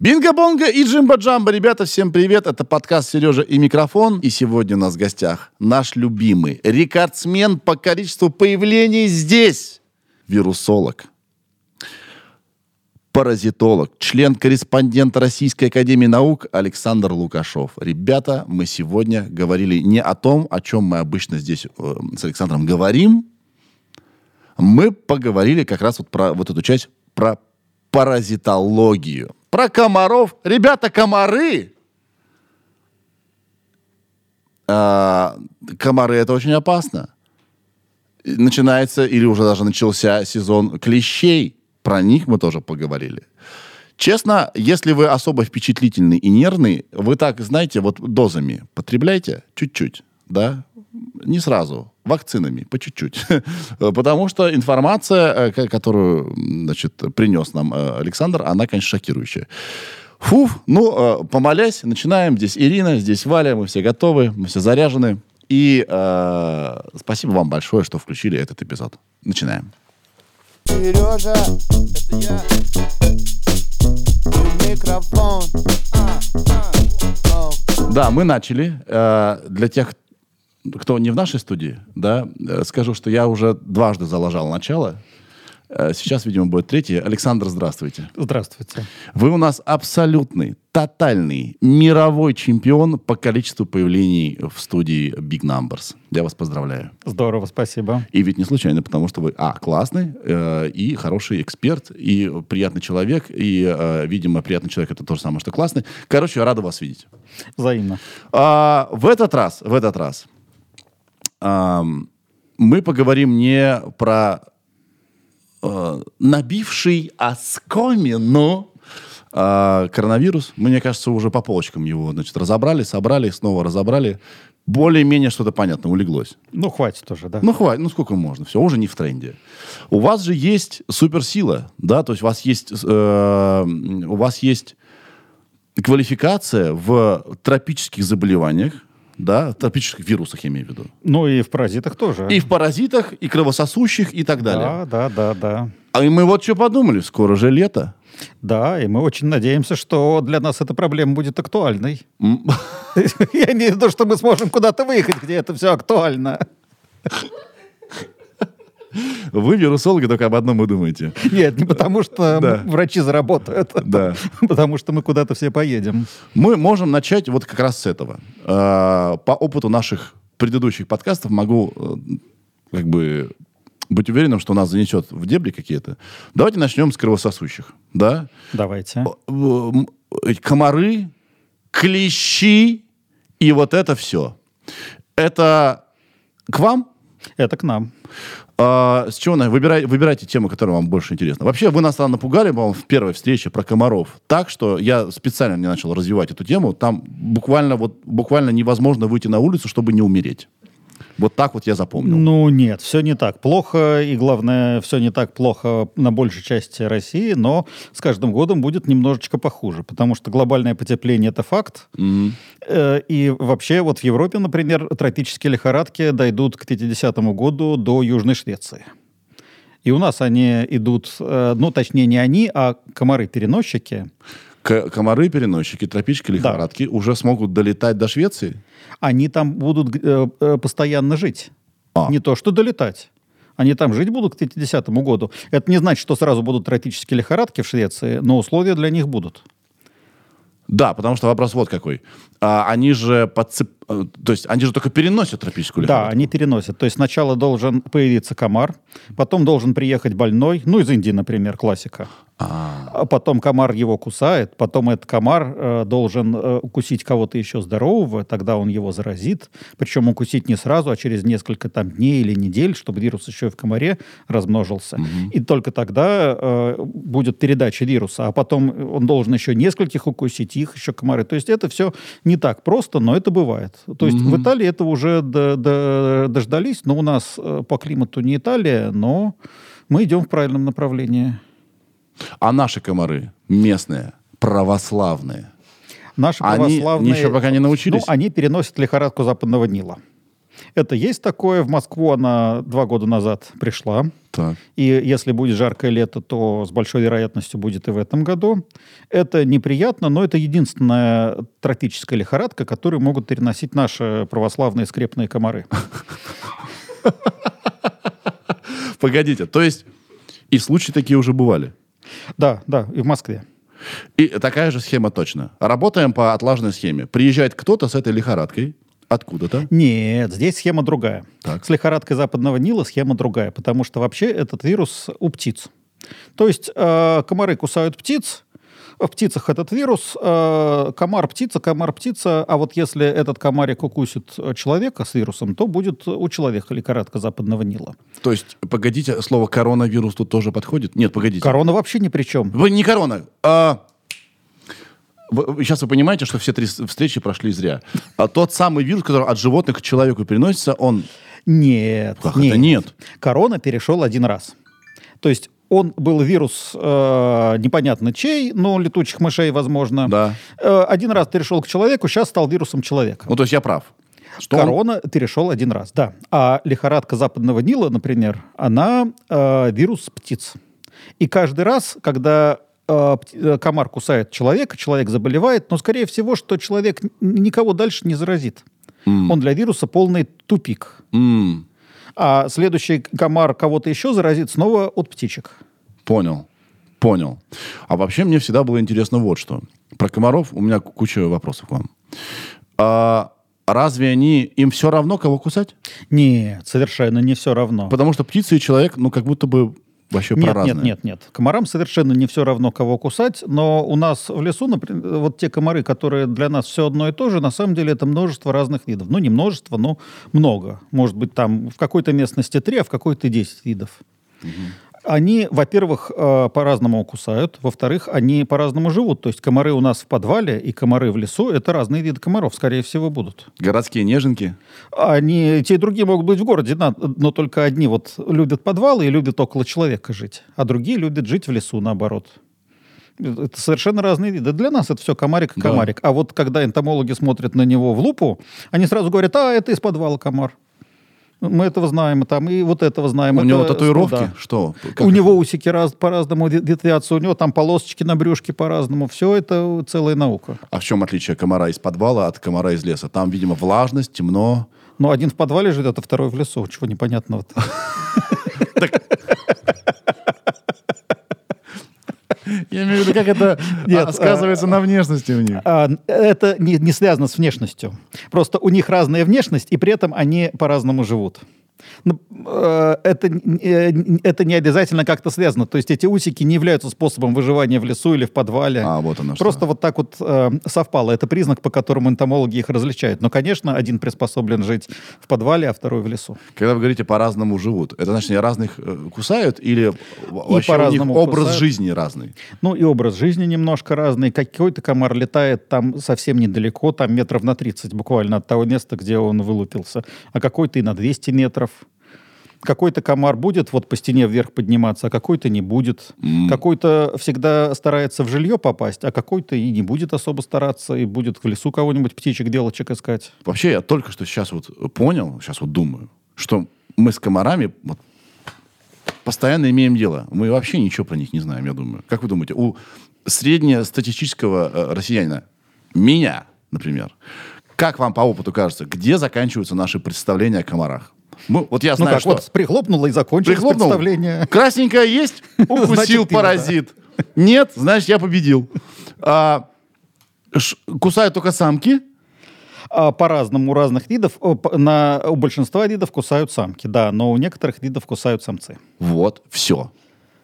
Бинго-бонго и джимба-джамба. Ребята, всем привет. Это подкаст «Сережа и микрофон». И сегодня у нас в гостях наш любимый рекордсмен по количеству появлений здесь. Вирусолог. Паразитолог, член-корреспондент Российской Академии Наук Александр Лукашов. Ребята, мы сегодня говорили не о том, о чем мы обычно здесь э, с Александром говорим. Мы поговорили как раз вот про вот эту часть, про паразитологию. Про комаров. Ребята, комары! А, комары это очень опасно. Начинается или уже даже начался сезон клещей. Про них мы тоже поговорили. Честно, если вы особо впечатлительный и нервный, вы так, знаете, вот дозами потребляйте чуть-чуть, да, не сразу, вакцинами, по чуть-чуть. Потому что информация, э, которую, значит, принес нам э, Александр, она, конечно, шокирующая. Фу, ну, э, помолясь, начинаем. Здесь Ирина, здесь Валя, мы все готовы, мы все заряжены. И э, спасибо вам большое, что включили этот эпизод. Начинаем. Сережа, это я. Микрофон. Да, мы начали. Для тех, кто не в нашей студии, да, э, скажу, что я уже дважды залажал начало. Э, сейчас, видимо, будет третье. Александр, здравствуйте. Здравствуйте. Вы у нас абсолютный, тотальный, мировой чемпион по количеству появлений в студии Big Numbers. Я вас поздравляю. Здорово, спасибо. И ведь не случайно, потому что вы, а, классный, э, и хороший эксперт, и приятный человек, и, э, видимо, приятный человек это то же самое, что классный. Короче, я рада вас видеть. Взаимно. А, в этот раз, в этот раз мы поговорим не про э, набивший оскомину э, коронавирус. Мне кажется, уже по полочкам его значит, разобрали, собрали, снова разобрали. Более-менее что-то понятно, улеглось. Ну, хватит уже, да? Ну, хватит, ну сколько можно, все, уже не в тренде. У вас же есть суперсила, да, то есть у вас есть, э, у вас есть квалификация в тропических заболеваниях, да, тропических вирусах, я имею в виду. Ну и в паразитах тоже. И в паразитах, и кровососущих, и так далее. Да, да, да, да. А мы вот что подумали, скоро же лето. Да, и мы очень надеемся, что для нас эта проблема будет актуальной. Я имею в виду, что мы сможем куда-то выехать, где это все актуально. Вы вирусологи только об одном и думаете. Нет, не потому что да. врачи заработают, да. потому что мы куда-то все поедем. Мы можем начать вот как раз с этого. А, по опыту наших предыдущих подкастов могу э, как бы быть уверенным, что нас занесет в дебри какие-то. Давайте начнем с кровососущих. Да? Давайте. Комары, клещи и вот это все. Это к вам? Это к нам. А, с чего выбирай, выбирайте тему, которая вам больше интересна. Вообще, вы нас там напугали, по-моему, в первой встрече про комаров. Так, что я специально не начал развивать эту тему. Там буквально, вот, буквально невозможно выйти на улицу, чтобы не умереть. Вот так вот я запомнил. Ну нет, все не так плохо, и главное, все не так плохо на большей части России, но с каждым годом будет немножечко похуже, потому что глобальное потепление это факт, mm-hmm. и вообще вот в Европе, например, тропические лихорадки дойдут к 50 году до Южной Швеции. И у нас они идут, э, ну точнее не они, а комары-переносчики. Комары-переносчики, тропические лихорадки да. уже смогут долетать до Швеции? Они там будут э, э, постоянно жить. А. Не то, что долетать. Они там жить будут к 50 году. Это не значит, что сразу будут тропические лихорадки в Швеции, но условия для них будут. Да, потому что вопрос вот какой. А, они же подцеп... Э, то есть они же только переносят тропическую лихорадку. Да, они переносят. То есть сначала должен появиться комар, потом должен приехать больной, ну, из Индии, например, классика. А, а потом комар его кусает, потом этот комар э, должен э, укусить кого-то еще здорового, тогда он его заразит. Причем укусить не сразу, а через несколько там дней или недель, чтобы вирус еще и в комаре размножился. Угу. И только тогда э, будет передача вируса. А потом он должен еще нескольких укусить, их еще комары. То есть это все не так просто, но это бывает. То есть угу. в Италии этого уже до, до, дождались, но у нас э, по климату не Италия, но мы идем в правильном направлении. А наши комары местные, православные, Наши православные... Они еще пока не научились? Ну, они переносят лихорадку западного Нила. Это есть такое. В Москву она два года назад пришла. Так. И если будет жаркое лето, то с большой вероятностью будет и в этом году. Это неприятно, но это единственная тропическая лихорадка, которую могут переносить наши православные скрепные комары. Погодите, то есть и случаи такие уже бывали? Да, да, и в Москве. И такая же схема точно. Работаем по отлаженной схеме. Приезжает кто-то с этой лихорадкой, откуда-то. Нет, здесь схема другая. Так. С лихорадкой западного Нила схема другая, потому что вообще этот вирус у птиц. То есть э, комары кусают птиц, в птицах этот вирус, э, комар птица, комар птица, а вот если этот комарик укусит человека с вирусом, то будет у человека лихорадка западного Нила. То есть, погодите, слово коронавирус тут тоже подходит? Нет, погодите. Корона вообще ни при чем. Вы не корона. А... Вы- Сейчас вы понимаете, что все три встречи прошли зря. А тот самый вирус, который от животных к человеку переносится, он... Нет. Как это нет? Корона перешел один раз. То есть он был вирус э, непонятно чей, но летучих мышей, возможно. Да. Э, один раз перешел к человеку, сейчас стал вирусом человека. Ну, то есть я прав. Что он- Корона перешел один раз, да. А лихорадка западного Нила, например, она э, вирус птиц. И каждый раз, когда комар кусает человека, человек заболевает, но, скорее всего, что человек никого дальше не заразит. Он для вируса полный тупик. М, А следующий комар кого-то еще заразит снова от птичек. понял. Понял. А вообще мне всегда было интересно вот что. Про комаров у меня ку- куча вопросов к вам. А разве они... Им все равно, кого кусать? Нет, совершенно не все равно. Потому что птица и человек, ну, как будто бы вообще Нет, нет, нет, нет. Комарам совершенно не все равно, кого кусать, но у нас в лесу, например, вот те комары, которые для нас все одно и то же, на самом деле это множество разных видов. Ну, не множество, но много. Может быть, там в какой-то местности три, а в какой-то 10 видов. Они, во-первых, э, по-разному кусают, во-вторых, они по-разному живут. То есть комары у нас в подвале и комары в лесу — это разные виды комаров, скорее всего, будут. Городские неженки. Они, те и другие могут быть в городе, да, но только одни вот любят подвалы и любят около человека жить, а другие любят жить в лесу, наоборот. Это совершенно разные виды. Для нас это все комарик и Да. комарик. А вот когда энтомологи смотрят на него в лупу, они сразу говорят, а, это из подвала комар. Мы этого знаем, и там, и вот этого знаем. У это него татуировки? пруда. Что? Как у это? него усики раз, по-разному ветвятся, у него там полосочки на брюшке по-разному. Все это целая наука. А в чем отличие комара из подвала от комара из леса? Там, видимо, влажность, темно. Но один в подвале живет, а второй в лесу. Чего непонятного-то? Я имею в виду, как это Нет, а, сказывается на внешности у них. А, это не, не связано с внешностью. Просто у них разная внешность, и при этом они по-разному живут. Ну, э, это, э, это не обязательно как-то связано. То есть эти усики не являются способом выживания в лесу или в подвале. А, вот оно что. Просто вот так вот э, совпало. Это признак, по которому энтомологи их различают. Но, конечно, один приспособлен жить в подвале, а второй в лесу. Когда вы говорите по-разному живут, это значит, они разных э, кусают или вообще у них образ кусают. жизни разный? Ну и образ жизни немножко разный. Какой-то комар летает там совсем недалеко, там метров на 30 буквально от того места, где он вылупился. А какой-то и на 200 метров. Какой-то комар будет вот по стене вверх подниматься, а какой-то не будет. Какой-то всегда старается в жилье попасть, а какой-то и не будет особо стараться, и будет в лесу кого-нибудь птичек, делочек искать. Вообще, я только что сейчас вот понял, сейчас вот думаю, что мы с комарами вот постоянно имеем дело. Мы вообще ничего про них не знаем, я думаю. Как вы думаете, у среднестатистического э, россиянина, меня, например, как вам по опыту кажется, где заканчиваются наши представления о комарах? Мы- вот я Ну знаю, как, что... вот прихлопнуло и закончилось Прихлопнул. представление. Красненькая есть? Укусил паразит. Нет, значит, я победил. А, ш- кусают только самки? А, По-разному у разных видов. На, у большинства видов кусают самки, да, но у некоторых видов кусают самцы. Вот, все.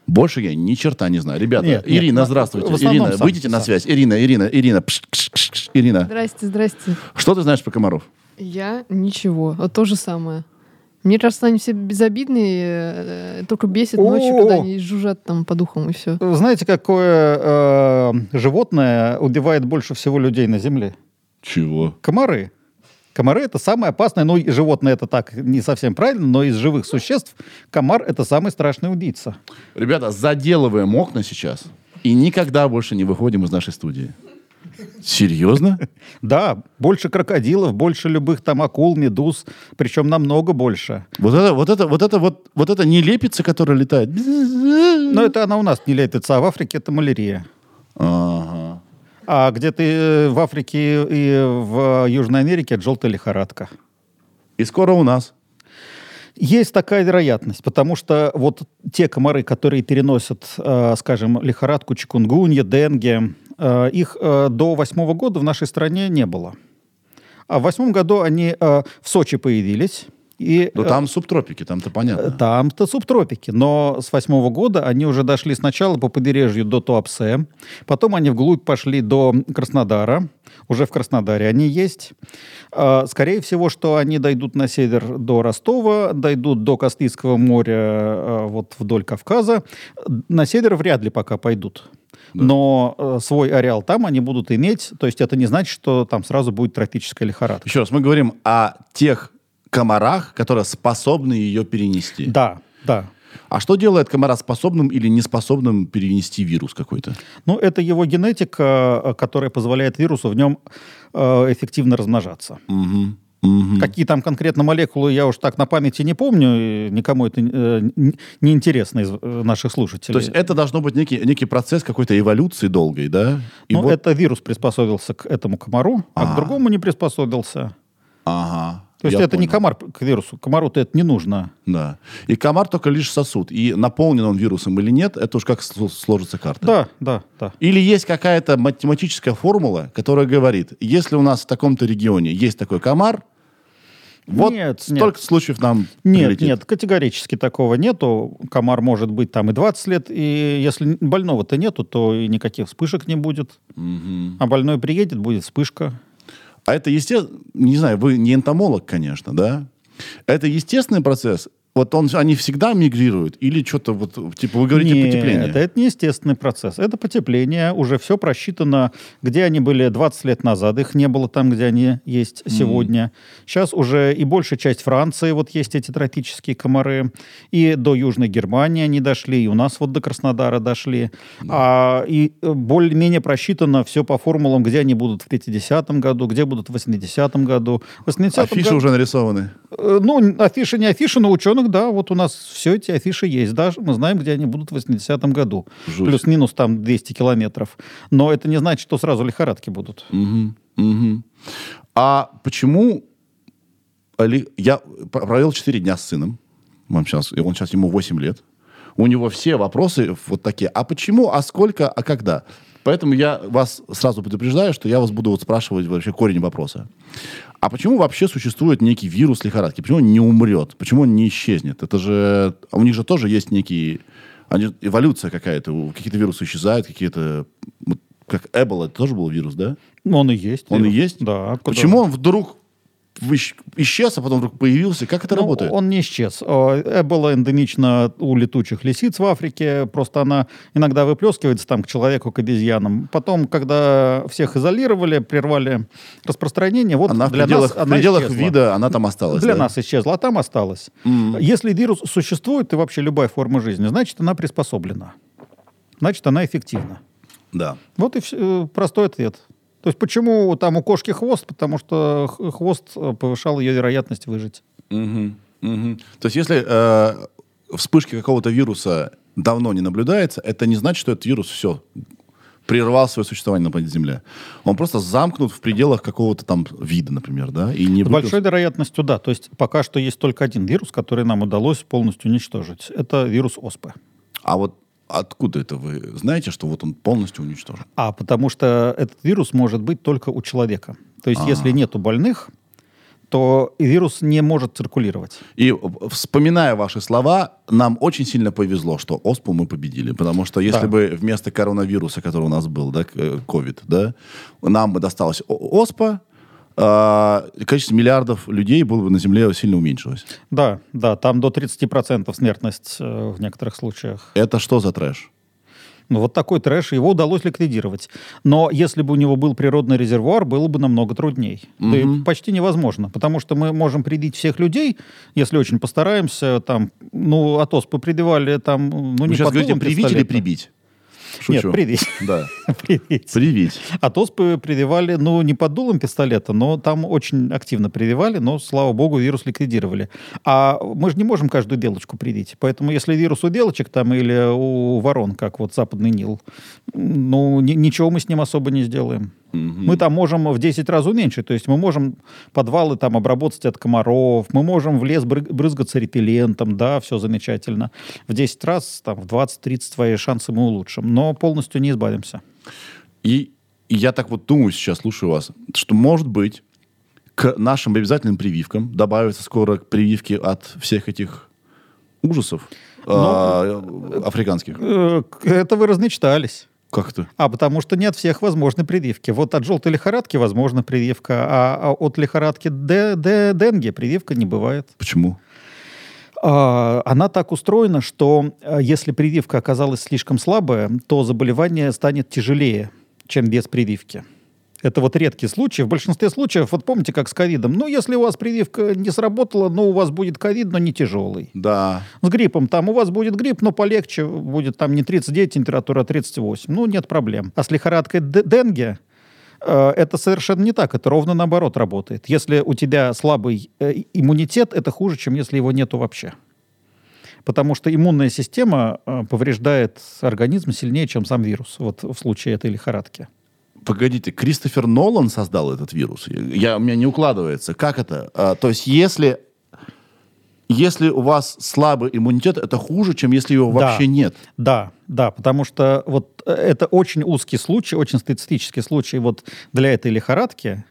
Больше я ни черта не знаю. Ребята, Нет, нет, Ирина, на- здравствуйте. Ирина, самки, выйдите на самки. связь. Ирина, Ирина, Ирина. Пш, кш, кш, кш. Ирина, Здрасте, здрасте. что ты знаешь про комаров? Я ничего. То же самое. Мне кажется, они все безобидные, э, только бесит ночью, когда они жужжат там по духам и все. Знаете, какое э, животное убивает больше всего людей на Земле? Чего? Комары. Комары это самое опасное, ну и животное это так не совсем правильно, но из живых существ комар это самый страшный убийца. Ребята, заделываем окна сейчас и никогда больше не выходим из нашей студии. Серьезно? Да, больше крокодилов, больше любых там акул, медуз, причем намного больше. Вот это, вот это, вот это, вот, вот это не лепится, которая летает. Но это она у нас не лепится, а в Африке это малярия. Ага. А где-то э, в Африке и в Южной Америке это желтая лихорадка. И скоро у нас. Есть такая вероятность, потому что вот те комары, которые переносят, э, скажем, лихорадку, чикунгунья, денге, э, их э, до восьмого года в нашей стране не было. А в восьмом году они э, в Сочи появились. И, э, там субтропики, там-то понятно. Там-то субтропики, но с восьмого года они уже дошли сначала по побережью до Туапсе, потом они вглубь пошли до Краснодара, уже в Краснодаре они есть. А, Скорее всего, что они дойдут на север до Ростова, дойдут до Каспийского моря а, вот вдоль Кавказа. На север вряд ли пока пойдут. Но э, свой ареал там они будут иметь, то есть это не значит, что там сразу будет тропическая лихорадка. Еще раз, мы говорим о тех комарах, которые способны ее перенести. Да, да. А что делает комара способным или неспособным перенести вирус какой-то? Ну, это его генетика, э, которая позволяет вирусу в нем э, эффективно размножаться. Мгм. Мгм. Какие там конкретно молекулы, я уж так на памяти не помню, никому это э, не интересно из э, наших слушателей. То есть это должно быть некий, некий процесс какой-то эволюции долгой, да? И ну, вот- это вирус приспособился к этому комару, а, А. к другому не приспособился. Ага. То есть я это не понял. комар к вирусу, комару-то это не нужно. Да. И комар только лишь сосуд. И наполнен он вирусом или нет, это уж как сло- сложится карта. Да, да, да. Или есть какая-то математическая формула, которая говорит, если у нас в таком-то регионе есть такой комар, вот Нет, столько случаев нам Нет, прилетит. нет, категорически такого нету. Комар может быть там и 20 лет, и если больного-то нету, то и никаких вспышек не будет. Мгм. А больной приедет, будет вспышка. А это естественно, не знаю, вы не энтомолог, конечно, да? Это естественный процесс? Вот он, они всегда мигрируют? Или что-то вот, типа, вы говорите Нет, потепление? это не естественный процесс. Это потепление, уже все просчитано, где они были 20 лет назад, их не было там, где они есть сегодня. Сейчас уже и большая часть Франции, вот есть эти тропические комары, и до Южной Германии они дошли, и у нас вот до Краснодара дошли. А, и э, более-менее просчитано все по формулам, где они будут в 50-м году, где будут в 80-м году. В 80-м Афиши году- уже нарисованы. Э, Ну, афиши не афиши, но ученых, да, вот у нас все эти афиши есть. Даже мы знаем, где они будут в 80-м году. Плюс-минус там 200 километров. Но это не значит, что сразу лихорадки будут. Мгм, мгм. А почему я провел 4 дня с сыном. Он сейчас, он сейчас ему 8 лет. У него все вопросы вот такие. А почему, а сколько, а когда? Поэтому я вас сразу предупреждаю, что я вас буду вот спрашивать вообще корень вопроса. А почему вообще существует некий вирус лихорадки? Почему он не умрет? Почему он не исчезнет? Это же... у них же тоже есть некий... Они, эволюция какая-то. Какие-то вирусы исчезают, какие-то... Как Эбола, это тоже был вирус, да? Он и есть. Он и вирус. есть? Да. Почему он вдруг исчез, а потом вдруг появился? Как это Ну, работает? Он не исчез. Э, Эбола эндемична у летучих лисиц в Африке. Просто она иногда выплескивается там к человеку, к обезьянам. Потом, когда всех изолировали, прервали распространение, вот Она в для пределах, нас в она пределах исчезла. вида, она там осталась. Для да? нас исчезла, а там осталась. М. Если вирус существует, и вообще любая форма жизни, значит, она приспособлена. Значит, она эффективна. Да. Вот и всё, э, простой ответ. То есть почему там у кошки хвост? Потому что хвост э, повышал ее вероятность выжить. Мгм, мгм. То есть если э, вспышки какого-то вируса давно не наблюдается, это не значит, что этот вирус все прервал свое существование на планете Земля. Он просто замкнут в пределах какого-то там вида, например, да? И не С выплес- большой вероятностью, да. То есть пока что есть только один вирус, который нам удалось полностью уничтожить. Это вирус оспы. А вот откуда это вы знаете, что вот он полностью уничтожен? А потому что этот вирус может быть только у человека. То есть А. если нету больных, то вирус не может циркулировать. И в- вспоминая ваши слова, нам очень сильно повезло, что оспу мы победили. Потому что если Да. бы вместо коронавируса, который у нас был, да, э, ковид, да, нам бы досталась оспа, а, количество миллиардов людей было бы на Земле сильно уменьшилось. Да, да, там до 30% смертность э, в некоторых случаях. Это что за трэш? Ну, вот такой трэш, его удалось ликвидировать. Но если бы у него был природный резервуар, было бы намного трудней. Да и Мгм. почти невозможно, потому что мы можем прибить всех людей, если очень постараемся, там, ну, от оспы прибивали, там, ну, Вы не сейчас говорите привить или пистолета. Прибить? Нет, Шучу. прибить. Да. привить. Привить. А оспы прививали, ну, не под дулом пистолета, но там очень активно прививали, но, слава богу, вирус ликвидировали. А мы же не можем каждую белочку привить. Поэтому если вирус у белочек там или у ворон, как вот западный Нил, ну, ни- ничего мы с ним особо не сделаем. Мы там можем в 10 раз уменьшить. То есть мы можем подвалы там обработать от комаров, мы можем в лес бры- брызгаться репеллентом, да, все замечательно. В 10 раз, там, в 20-30 свои шансы мы улучшим. Но полностью не избавимся. И, и я так вот думаю сейчас, слушаю вас, что, может быть, к нашим обязательным прививкам добавится скоро прививки от всех этих ужасов а, африканских. Э, Это вы разночитались. Как это? А потому что нет всех возможной прививки. Вот от желтой лихорадки возможна прививка, а, а от лихорадки Д- Д- денге прививка не бывает. Почему? А, Она так устроена, что а, если прививка оказалась слишком слабая, то заболевание станет тяжелее, чем без прививки. Это вот редкий случай. В большинстве случаев, вот помните, как с ковидом, ну, если у вас прививка не сработала, ну, у вас будет ковид, но не тяжелый. Да. С гриппом там у вас будет грипп, но полегче, будет там не 39 температура, а 38. Ну, нет проблем. А с лихорадкой денге э, это совершенно не так. Это ровно наоборот работает. Если у тебя слабый э, иммунитет, это хуже, чем если его нету вообще. Потому что иммунная система э, повреждает организм сильнее, чем сам вирус. Вот в случае этой лихорадки. Погодите, Кристофер Нолан создал этот вирус? Я, у меня не укладывается. Как это? А, то есть если, если у вас слабый иммунитет, это хуже, чем если его Да. вообще нет? Да, да, потому что вот э, это очень узкий случай, очень специфический случай вот для этой лихорадки,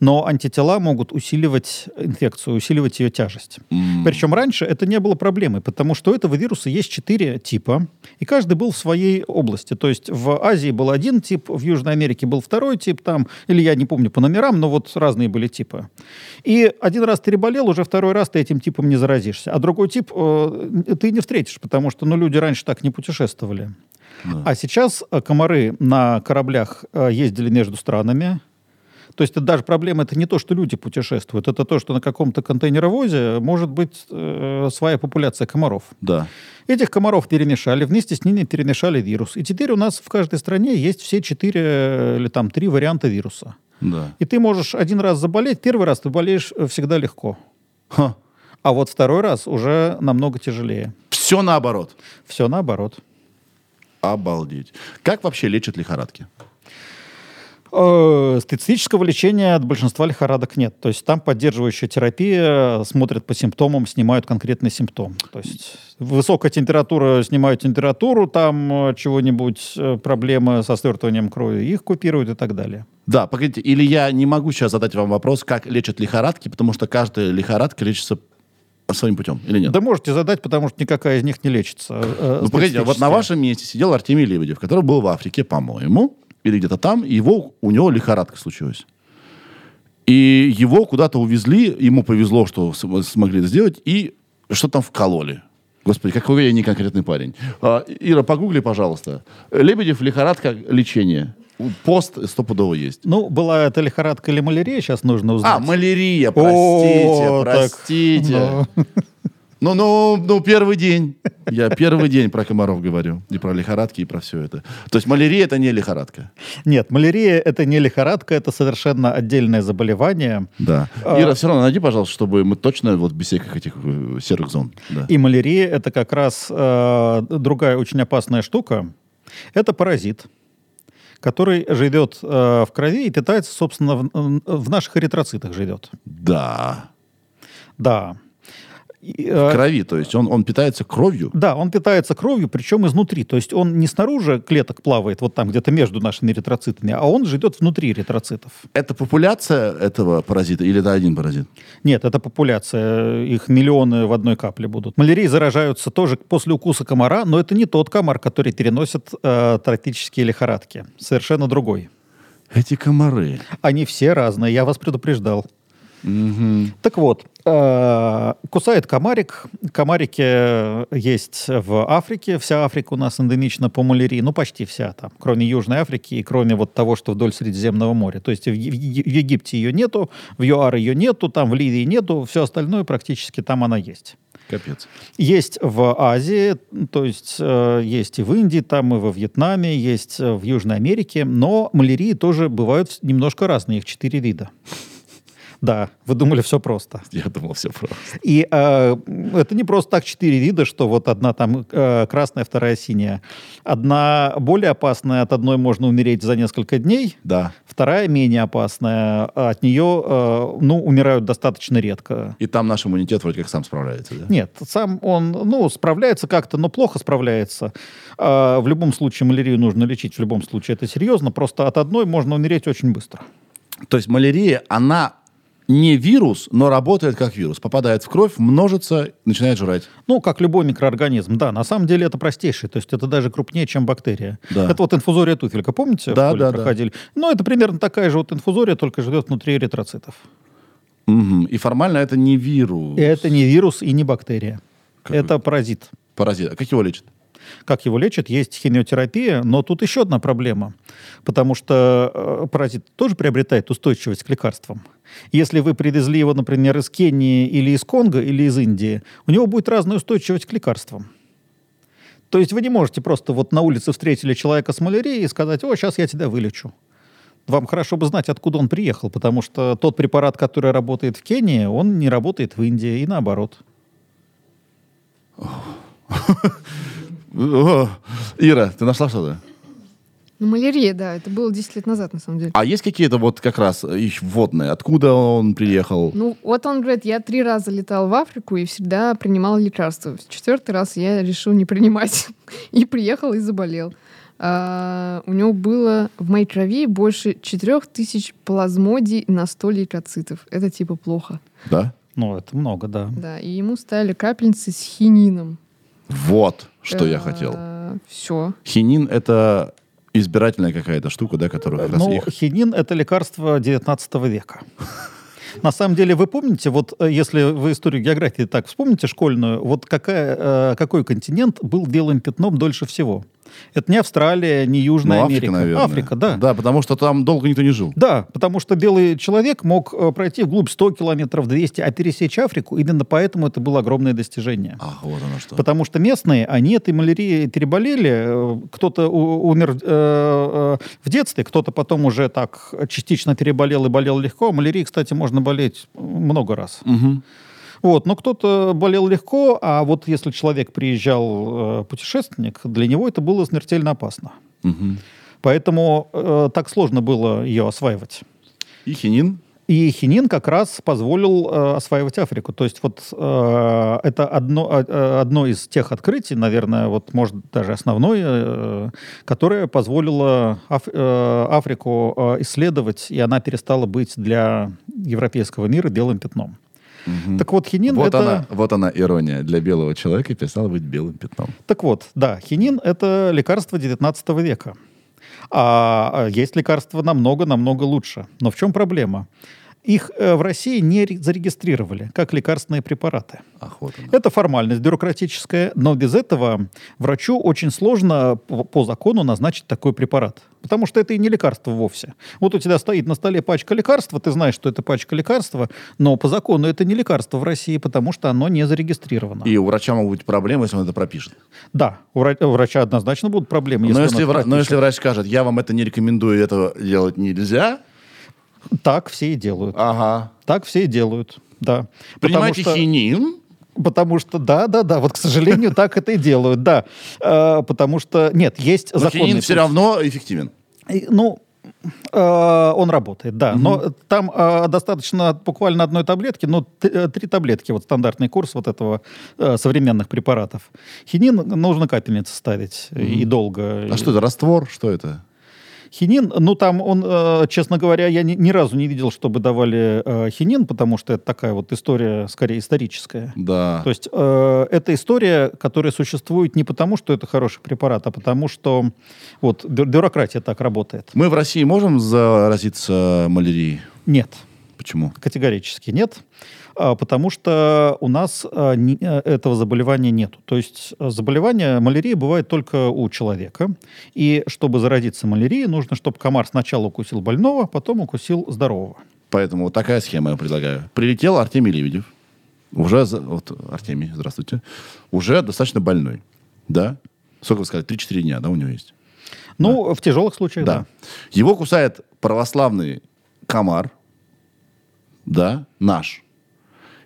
но антитела могут усиливать инфекцию, усиливать ее тяжесть. Причем раньше это не было проблемой, потому что у этого вируса есть четыре типа, и каждый был в своей области. То есть в Азии был один тип, в Южной Америке был второй тип, там, или я не помню по номерам, но вот разные были типы. И один раз ты переболел, уже второй раз ты этим типом не заразишься. А другой тип э, ты не встретишь, потому что ну, люди раньше так не путешествовали. А сейчас э, комары на кораблях э, ездили между странами. То есть это даже проблема это не то, что люди путешествуют, это то, что на каком-то контейнеровозе может быть э, своя популяция комаров. Да. Этих комаров перемешали, вместе с ними перемешали вирус. И теперь у нас в каждой стране есть все четыре э, или там три варианта вируса. Да. И ты можешь один раз заболеть, первый раз ты болеешь э, всегда легко. Ха. А вот второй раз уже намного тяжелее. Все наоборот. Все наоборот. Обалдеть. Как вообще лечат лихорадки? Э, Специфического лечения от большинства лихорадок нет. То есть там поддерживающая терапия, смотрят по симптомам, снимают конкретный симптом. То есть высокая температура снимают температуру, там э, чего-нибудь, э, проблемы со свертыванием крови, их купируют и так далее. Да, погодите, или я не могу сейчас задать вам вопрос, как лечат лихорадки, потому что каждая лихорадка лечится своим путем, или нет? Да можете задать, потому что никакая из них не лечится. э, Ну, погодите, вот на вашем месте сидел Артемий Лебедев, который был в Африке, по-моему, или где-то там, его, у него лихорадка случилась. И его куда-то увезли, ему повезло, что см- смогли это сделать, и что там вкололи. Господи, какой я неконкретный парень. А, Ира, погугли, пожалуйста. Лебедев, лихорадка, лечение. Пост стопудово есть. Ну, была это лихорадка или малярия, сейчас нужно узнать. А, малярия, простите, О, так, простите. Ну, ну, ну, первый день. Я первый день про комаров говорю. И про лихорадки, и про все это. То есть малярия это не лихорадка. Нет, малярия это не лихорадка, это совершенно отдельное заболевание. Да. А. Ира, все равно найди, пожалуйста, чтобы мы точно вот без всяких этих э, серых зон. Да. И малярия это как раз э, другая очень опасная штука. Это паразит, который живет э, в крови и питается, собственно, в, в наших эритроцитах живет. Да. Да. И, В э, крови, то есть он, он питается кровью. Да, он питается кровью, причем изнутри. То есть он не снаружи клеток плавает, вот там где-то между нашими эритроцитами, а он живет внутри эритроцитов. Это популяция этого паразита или это один паразит? Нет, это популяция. Их миллионы в одной капле будут. Малярией заражаются тоже после укуса комара, но это не тот комар, который переносит э, трофические лихорадки. Совершенно другой. Эти комары. Они все разные, я вас предупреждал. Так вот, э, кусает комарик. Комарики есть в Африке. Вся Африка у нас эндемична по малярии. Ну, почти вся там, кроме Южной Африки и кроме вот того, что вдоль Средиземного моря. То есть в, Е- в Египте ее нету, в ЮАР ее нету, там в Ливии нету. Все остальное практически там она есть. Капец. Есть в Азии, то есть э, есть и в Индии, там и во Вьетнаме, есть э, в Южной Америке, но малярии тоже бывают немножко разные, их четыре вида. Да, вы думали, все просто. Я думал, все просто. И э, это не просто так четыре вида, что вот одна там э, красная, вторая синяя. Одна более опасная, от одной можно умереть за несколько дней. Да. Вторая менее опасная, а от нее, э, ну, умирают достаточно редко. И там наш иммунитет вроде как сам справляется, да? Нет, сам он, ну, справляется как-то, но плохо справляется. А, в любом случае малярию нужно лечить, в любом случае это серьезно. Просто от одной можно умереть очень быстро. То есть малярия, она не вирус, но работает как вирус. Попадает в кровь, множится, начинает жрать. Ну, как любой микроорганизм, да. На самом деле это простейший, то есть это даже крупнее, чем бактерия. Да. Это вот инфузория туфелька, помните? Да, да, да. проходили? Ну, это примерно такая же вот инфузория, только живет внутри эритроцитов. Мгм. И формально это не вирус. Это не вирус и не бактерия. Как это паразит. Паразит. А как его лечат? Как его лечат? Есть химиотерапия, но тут еще одна проблема, потому что э, паразит тоже приобретает устойчивость к лекарствам. Если вы привезли его, например, из Кении или из Конго или из Индии, у него будет разная устойчивость к лекарствам. То есть вы не можете просто вот на улице встретили человека с малярией и сказать, о, сейчас я тебя вылечу. Вам хорошо бы знать, откуда он приехал, потому что тот препарат, который работает в Кении, он не работает в Индии и наоборот. О, Ира, ты нашла что-то? Ну, малярия, да, это было 10 лет назад, на самом деле. А есть какие-то вот как раз их вводные? Откуда он приехал? Ну, вот он говорит, я три раза летал в Африку и всегда принимал лекарства. В четвертый раз я решил не принимать. И приехал и заболел. А, у него было в моей крови больше 4000 плазмодий на 100 лейкоцитов. Это типа плохо. Да? Ну, это много, да. Да, и ему ставили капельницы с хинином. Вот, что я хотел. Все. Хинин — это избирательная какая-то штука, да, которая как раз Ну, их... хинин — это лекарство 19 века. На самом деле, вы помните, вот э, если вы историю географии так вспомните школьную, вот какая, э, какой континент был белым пятном дольше всего? Это не Австралия, не Южная Ну, Африка, Америка. наверное. Африка, да. Да, потому что там долго никто не жил. Да, потому что белый человек мог э, пройти вглубь 100 километров, 200, а пересечь Африку, именно поэтому это было огромное достижение. Ах, вот оно что. Потому что местные, они этой малярией переболели. э, Кто-то умер э, э, в детстве, кто-то потом уже так частично переболел и болел легко. Малярией, кстати, можно болеть много раз. Мгм. Вот, но кто-то болел легко, а вот если человек приезжал э, путешественник, для него это было смертельно опасно. Мгм. Поэтому э, так сложно было ее осваивать. И хинин? И хинин как раз позволил э, осваивать Африку. То есть вот э, это одно, э, э, одно из тех открытий, наверное, вот может даже основное, э, которое позволило Аф- э, Африку э, исследовать, и она перестала быть для европейского мира белым пятном. Мгм. Так вот, хинин Вот, это... она, вот она ирония. Для белого человека перестала быть белым пятном. Так вот, да, хинин это лекарство 19 века. А а есть лекарства намного-намного лучше. Но в чем проблема? Их э, в России не ре- зарегистрировали как лекарственные препараты. Ах, вот она. Это формальность бюрократическая, но без этого врачу очень сложно по, по закону назначить такой препарат. Потому что это и не лекарство вовсе. Вот у тебя стоит на столе пачка лекарства, ты знаешь, что это пачка лекарства, но по закону это не лекарство в России, потому что оно не зарегистрировано. И у врача могут быть проблемы, если он это пропишет. Да, у вра- у врача однозначно будут проблемы. но, он если это вра- но если врач скажет, я вам это не рекомендую, этого делать нельзя, Так все и делают. ага. Так все и делают, да. Принимайте Потому что- хинин, Потому что, да, да, да, вот, к сожалению, так это и делают, да. Э, Потому что, нет, есть но законный хинин все равно эффективен. Ну, э, он работает, да. Но там э, достаточно буквально одной таблетки, ну, три таблетки, вот стандартный курс вот этого э, современных препаратов. Хинин нужно капельницы ставить и долго. А что это, раствор? Что это? Хинин, ну там он, э, честно говоря, я ни, ни разу не видел, чтобы давали э, хинин, потому что это такая вот история, скорее историческая. Да. То есть э, это история, которая существует не потому, что это хороший препарат, а потому что вот бю- бюрократия так работает. Мы в России можем заразиться малярией? Нет. Почему? Категорически нет. Потому что у нас а, э, этого заболевания нет. То есть заболевание малярии бывает только у человека. И чтобы заразиться малярией, нужно, чтобы комар сначала укусил больного, потом укусил здорового. Поэтому вот такая схема я предлагаю. Прилетел Артемий Лебедев. Уже, вот, Артемий, здравствуйте. Уже достаточно больной. Да? Сколько вы сказали? 3-4 дня, да, у него есть? Ну, в тяжелых случаях, да. Да. Его кусает православный комар, да, наш.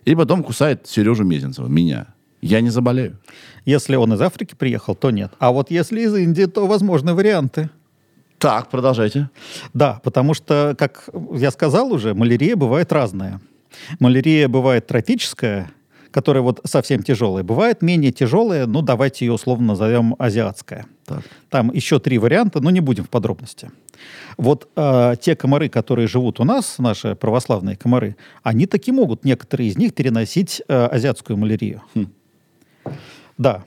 И потом кусает Сережу Мезенцева, меня. Я не заболею. Если он из Африки приехал, то нет. А вот если из Индии, то возможны варианты. Так, продолжайте. Да, потому что, как я сказал уже, малярия бывает разная. Малярия бывает трофическая, которая вот совсем тяжелая. Бывает менее тяжелая, ну давайте ее условно назовем азиатская. Так. Там еще три варианта, но не будем в подробности. Вот э, те комары, которые живут у нас, наши православные комары, они таки могут, некоторые из них, переносить э, азиатскую малярию. Да.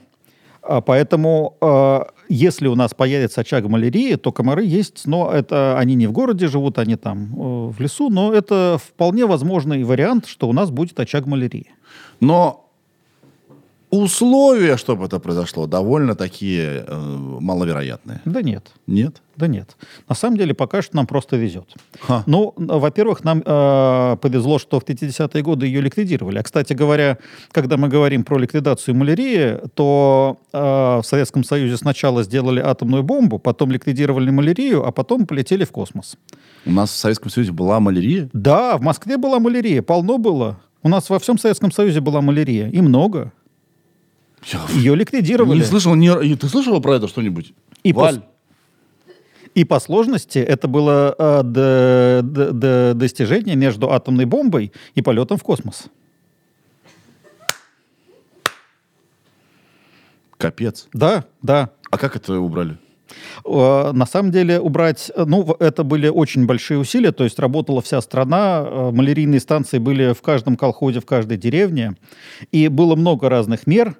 А, Поэтому, э, если у нас появится очаг малярии, то комары есть, но это они не в городе живут, они там э, в лесу, но это вполне возможный вариант, что у нас будет очаг малярии. Но условия, чтобы это произошло, довольно такие э, маловероятные. Да нет. Нет? Да нет. На самом деле пока что нам просто везет. Ха. Ну, во-первых, нам э, повезло, что в 50-е годы ее ликвидировали. А, кстати говоря, когда мы говорим про ликвидацию малярии, то э, в Советском Союзе сначала сделали атомную бомбу, потом ликвидировали малярию, а потом полетели в космос. У нас в Советском Союзе была малярия. Да, в Москве была малярия, полно было. У нас во всем Советском Союзе была малярия, и много. Я Ее ликвидировали. не слышал и Ты слышала про это что-нибудь? И Валь? пос- И по сложности это было э, д- д- д- достижение между атомной бомбой и полетом в космос. Капец. Да, да. А как это убрали? Э, На самом деле убрать, э, ну, это были очень большие усилия, то есть работала вся страна, э, малярийные станции были в каждом колхозе, в каждой деревне, и было много разных мер,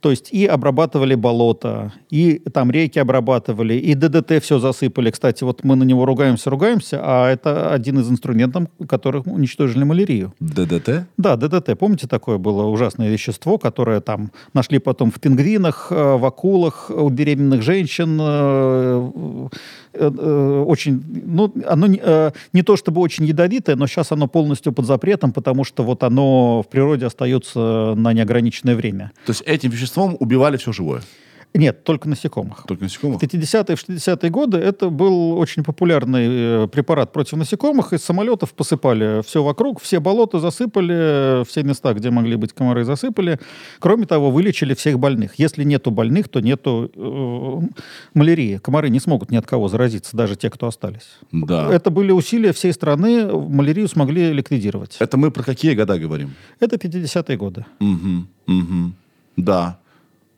то есть и обрабатывали болото, и там реки обрабатывали, и ДДТ все засыпали. Кстати, вот мы на него ругаемся, ругаемся, а это один из инструментов, которых уничтожили малярию. ДДТ? Да, ДДТ. Помните, такое было ужасное вещество, которое там нашли потом в пингвинах, э, в акулах, у беременных женщин. Э, э, Очень, ну, оно не, э, не то чтобы очень ядовитое, но сейчас оно полностью под запретом, потому что вот оно в природе остается на неограниченное время. То есть этим веществом убивали все живое? Нет, только насекомых. Только В насекомых? 50-е, в 60-е годы это был очень популярный э, препарат против насекомых. Из самолетов посыпали все вокруг, все болота засыпали, все места, где могли быть комары, засыпали. Кроме того, вылечили всех больных. Если нету больных, то нету э, малярии. Комары не смогут ни от кого заразиться, даже те, кто остались. Да. Это были усилия всей страны, малярию смогли ликвидировать. Это мы про какие года говорим? Это 50-е годы. Угу, угу. Да,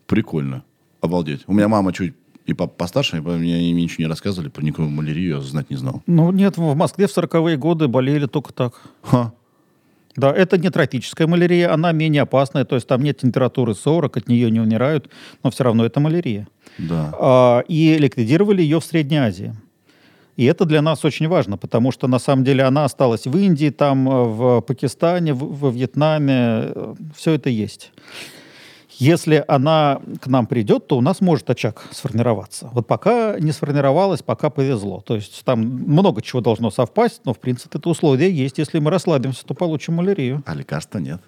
прикольно. Обалдеть. У меня мама чуть и по- постарше, и мне ничего не рассказывали про никакую малярию, я знать не знал. Ну нет, в Москве в 40-е годы болели только так. Ха. Да, это не тропическая малярия, она менее опасная, то есть там нет температуры 40, от нее не умирают, но все равно это малярия. Да. А, и ликвидировали ее в Средней Азии. И это для нас очень важно, потому что на самом деле она осталась в Индии, там э, в Пакистане, в- во Вьетнаме, все это есть. Если она к нам придет, то у нас может очаг сформироваться. Вот пока не сформировалось, пока повезло. То есть там много чего должно совпасть, но в принципе это условие есть. Если мы расслабимся, то получим малярию. А лекарства нет.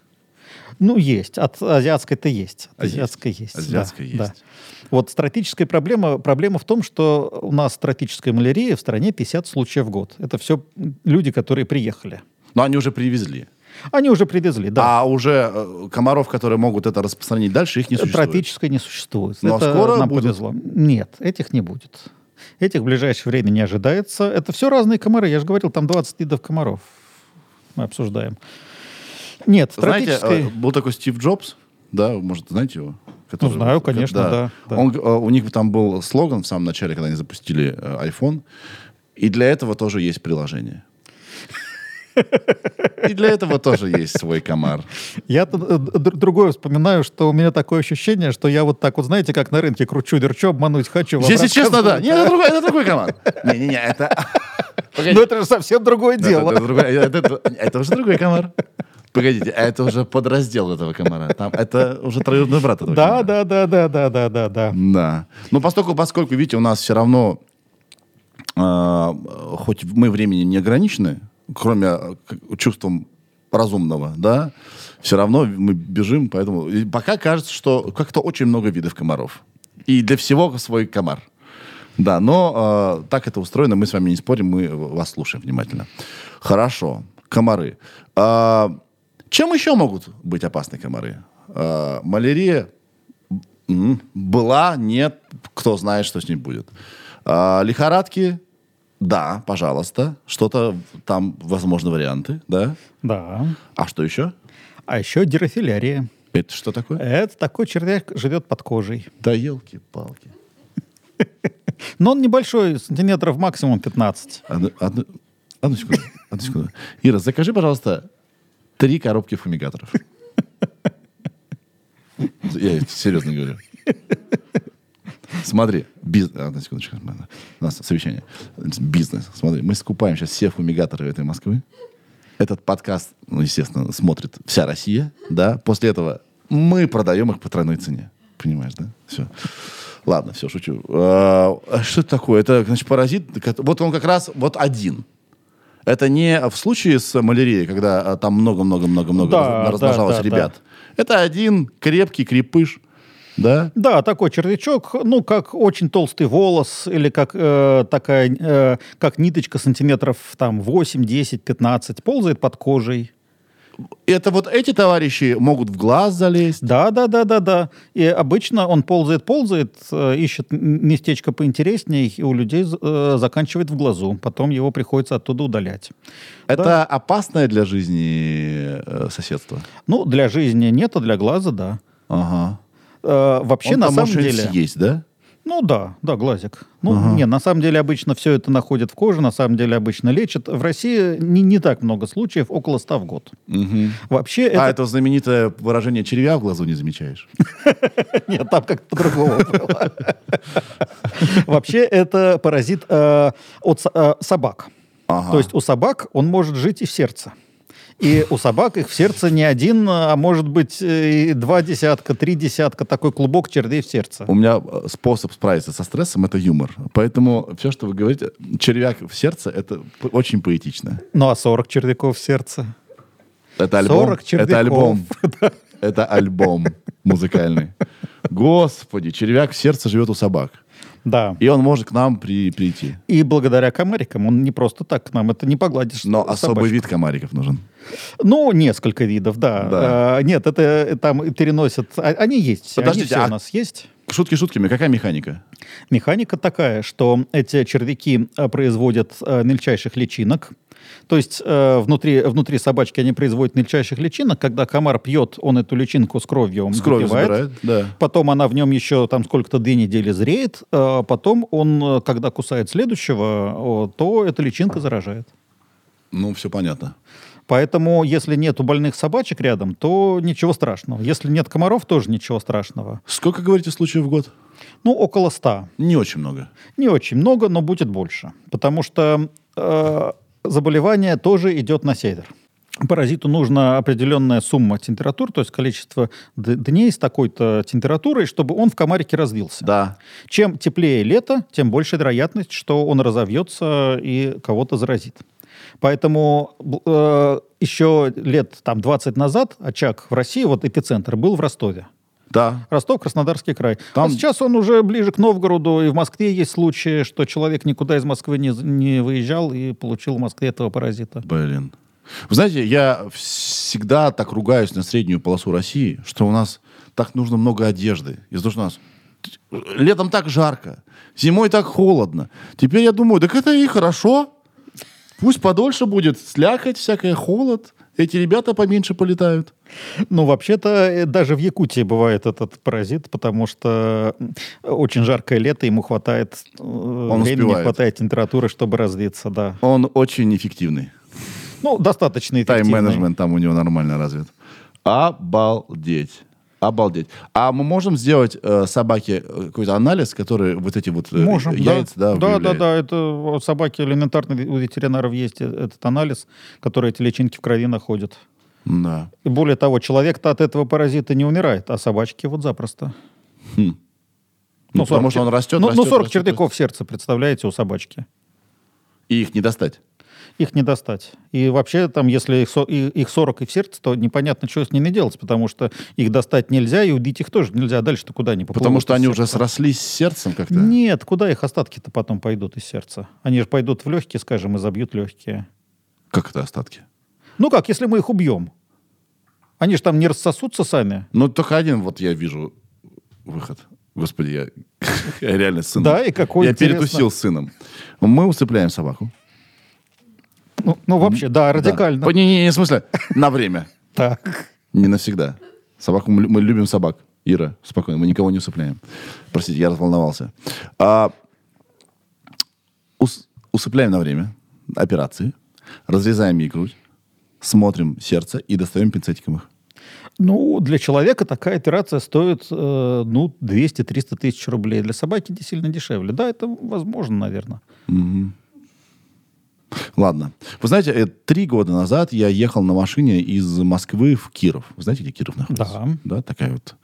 Ну, есть. От азиатской-то есть. От А есть. азиатской есть. да, Азиатская да. есть. Вот стратическая проблема, проблема в том, что у нас стратическая малярия в стране 50 случаев в год. Это все люди, которые приехали. Но они уже привезли. Они уже привезли, да. А уже э, комаров, которые могут это распространить дальше, их не существует. Тропической не существует. Но Это скоро нам будут. повезло. Нет, этих не будет. Этих в ближайшее время не ожидается. Это все разные комары. Я же говорил, там 20 видов комаров мы обсуждаем. Нет, Знаете, тропической... э, был такой Стив Джобс, да, может, знаете его? Ну, знаю, конечно, да, да. Он, э, у них там был слоган в самом начале, когда они запустили iPhone, и для этого тоже есть приложение. И для этого тоже есть свой комар. Я э, другое вспоминаю, что у меня такое ощущение, что я вот так вот, знаете, как на рынке кручу, верчу, обмануть хочу. Если честно, да. Нет, это другой, это другой комар. Не-не-не, это... Но это же совсем другое дело. Это- это уже другой комар. Погодите, а это уже подраздел этого комара. Там, это уже троюродный брат этого Да, комара. да, да, да, да, да, да, да. Да. Ну, поскольку, поскольку, видите, у нас все равно, э, хоть мы времени не ограничены, кроме э, чувством разумного, да, все равно мы бежим, поэтому и пока кажется, что как-то очень много видов комаров. И для всего свой комар. Да, но э, так это устроено, мы с вами не спорим, мы вас слушаем внимательно. Хорошо, комары. А, чем еще могут быть опасны комары? А, малярия Была, нет, кто знает, что с ней будет. А, лихорадки, да, пожалуйста. Что-то там, возможно, варианты, да. Да. А что еще? А еще дирофилярия. Это что такое? Это такой червяк живет под кожей. Да елки-палки. Но он небольшой, сантиметров максимум 15. Одну, одну- одну секунду, одну секунду. Ира, закажи, пожалуйста, три коробки фумигаторов. Я серьезно говорю. Смотри, бизнес... Одну секундочку. У нас совещание. Бизнес. Смотри, мы скупаем сейчас все фумигаторы этой Москвы. Этот подкаст, ну, естественно, смотрит вся Россия, да. После этого мы продаем их по тройной цене. Понимаешь, да? Все. Ладно, все, шучу. А, Что это такое? Это, значит, паразит. Вот он как раз вот один. Это не в случае с малярией, когда а, там много-много-много-много Да, раз- размножалось да, да, ребят. Это один крепкий крепыш, да? Да, такой червячок, ну, как очень толстый волос, или как э, такая, э, как ниточка сантиметров там 8, 10, 15, ползает под кожей. Это вот эти товарищи могут в глаз залезть. Да, да, да, да, да. И обычно он ползает, ползает, э, ищет местечко поинтересней, и у людей э, заканчивает в глазу. Потом его приходится оттуда удалять. Это опасное для жизни э, соседство. Ну, для жизни нет, а для глаза да. Ага. Э, вообще, Он на самом деле... съесть, да? Ну да, да, глазик. Ну, не, на самом деле обычно все это находят в коже, на самом деле обычно лечат. В России не, не так много случаев, около 100 в год. Вообще А это... это знаменитое выражение червя в глазу не замечаешь. Нет, там как-то по-другому было. Вообще это паразит э, от э, собак. Ага. То есть у собак он может жить и в сердце. И у собак их в сердце не один, а может быть э, и два десятка, три десятка, такой клубок червей в сердце. У меня э, способ справиться со стрессом — это юмор. Поэтому все, что вы говорите, червяк в сердце — это очень поэтично. Ну а 40 червяков в сердце? Это альбом. 40 это альбом. Это альбом музыкальный. Господи, червяк в сердце живет у собак. Да. И он может к нам при- прийти. И благодаря комарикам он не просто так к нам, это не погладишь. Но особый собачку. вид комариков нужен. Ну, несколько видов, да. Да. А, нет, это э, там переносят. а- Они есть. все, Подождите, они все а- у нас есть. Шутки шутками, какая механика? Механика такая, что эти червяки э, производят э, мельчайших личинок. То есть э, внутри, внутри собачки они производят мельчайших личинок. Когда комар пьет, он эту личинку с кровью С кровью забирает? Да. Потом она в нем еще там сколько-то две недели зреет. а потом он, э, когда кусает следующего, то эта личинка заражает. Ну, все понятно. Поэтому, если нет больных собачек рядом, то ничего страшного. Если нет комаров, тоже ничего страшного. Сколько, говорите, случаев в год? Ну, около ста. Не очень много. Не очень много, но будет больше. Потому что э, заболевание тоже идет на север. Паразиту нужна определенная сумма температур, то есть количество дней с такой-то температурой, чтобы он в комарике развился. Да. Чем теплее лето, тем больше вероятность, что он разовьется и кого-то заразит. Поэтому э, еще лет там, 20 назад очаг в России, вот эпицентр, был в Ростове. Да. Ростов, Краснодарский край. Там- А сейчас он уже ближе к Новгороду, и в Москве есть случаи, что человек никуда из Москвы не, не выезжал и получил в Москве этого паразита. Блин. Вы знаете, я всегда так ругаюсь на среднюю полосу России, что у нас так нужно много одежды. Из-за того, что у нас летом так жарко, зимой так холодно. Теперь я думаю, так это и хорошо. Пусть подольше будет слякоть, всякая холод. Эти ребята поменьше полетают. Ну, вообще-то, э, даже в Якутии бывает этот паразит, потому что очень жаркое лето, ему хватает э, времени, успевает. хватает температуры, чтобы развиться, да. Он очень эффективный. Ну, достаточно эффективный. Тайм-менеджмент там у него нормально развит. Обалдеть. Обалдеть. А мы можем сделать э, собаке э, какой-то анализ, который вот эти вот э, Можем, яйца, да, да. Да, да, выявляет? да, это у собаки элементарно, у ветеринаров есть э- этот анализ, который эти личинки в крови находит. Да. И более того, человек-то от этого паразита не умирает, а собачки вот запросто. Ну, потому 40 что он растет, ну, растет, ну, 40 растет, червяков в сердце, представляете, у собачки. И их не достать. Их не достать. И вообще, там, если их, со- и- их 40 и в сердце, то непонятно, что с ними делать, потому что их достать нельзя, и убить их тоже нельзя. Дальше-то куда они поплывут Потому что они уже сердца? срослись с сердцем как-то. Нет, куда их остатки-то потом пойдут из сердца? Они же пойдут в легкие, скажем, и забьют легкие. Как это остатки? Ну как, если мы их убьем? Они же там не рассосутся сами. Ну, только один вот я вижу выход. Господи, я, я реально сын. Да, и какой, Я интересно. перетусил с сыном. Мы усыпляем собаку. Ну, ну, вообще, да, радикально. Да. Не, не, не, в смысле, на время. Так. Не навсегда. Собаку мы, лю- мы любим собак. Ира, спокойно, мы никого не усыпляем. Простите, я разволновался. А, ус- усыпляем на время операции, разрезаем ей грудь, смотрим сердце и достаем пинцетиком их. Ну, для человека такая операция стоит, э, ну, 200-300 тысяч рублей. Для собаки сильно дешевле. Да, это возможно, наверное. Ладно. Вы знаете, э, три года назад я ехал на машине из Москвы в Киров. Вы знаете, где Киров находится? Да. Да, такая вот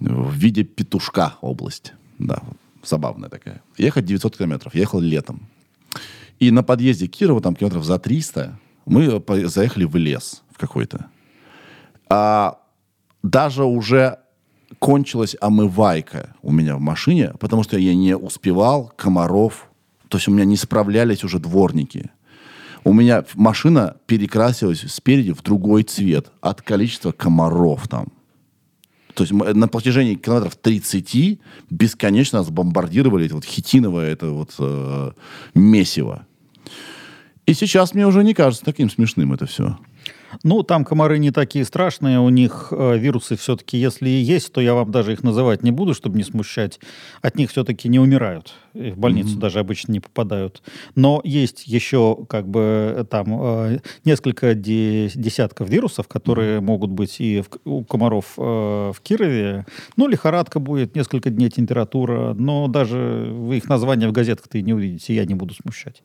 э, в виде петушка область. Да, забавная такая. Ехать 900 километров. Ехал летом. И на подъезде к Кирову, там километров за 300, мы по- заехали в лес в какой-то. А даже уже кончилась омывайка у меня в машине, потому что я не успевал комаров. То есть у меня не справлялись уже дворники. У меня машина перекрасилась спереди в другой цвет от количества комаров там. То есть мы на протяжении километров 30 бесконечно нас бомбардировали это вот хитиновое это вот э, месиво. И сейчас мне уже не кажется таким смешным это все. Ну, там комары не такие страшные, у них э, вирусы все-таки, если и есть, то я вам даже их называть не буду, чтобы не смущать. От них все-таки не умирают, и в больницу даже обычно не попадают. Но есть еще как бы э, там э, несколько де- десятков вирусов, которые могут быть и в- у комаров э, в Кирове. Ну, лихорадка будет, несколько дней температура, но даже вы их названия в газетках-то и не увидите, я не буду смущать.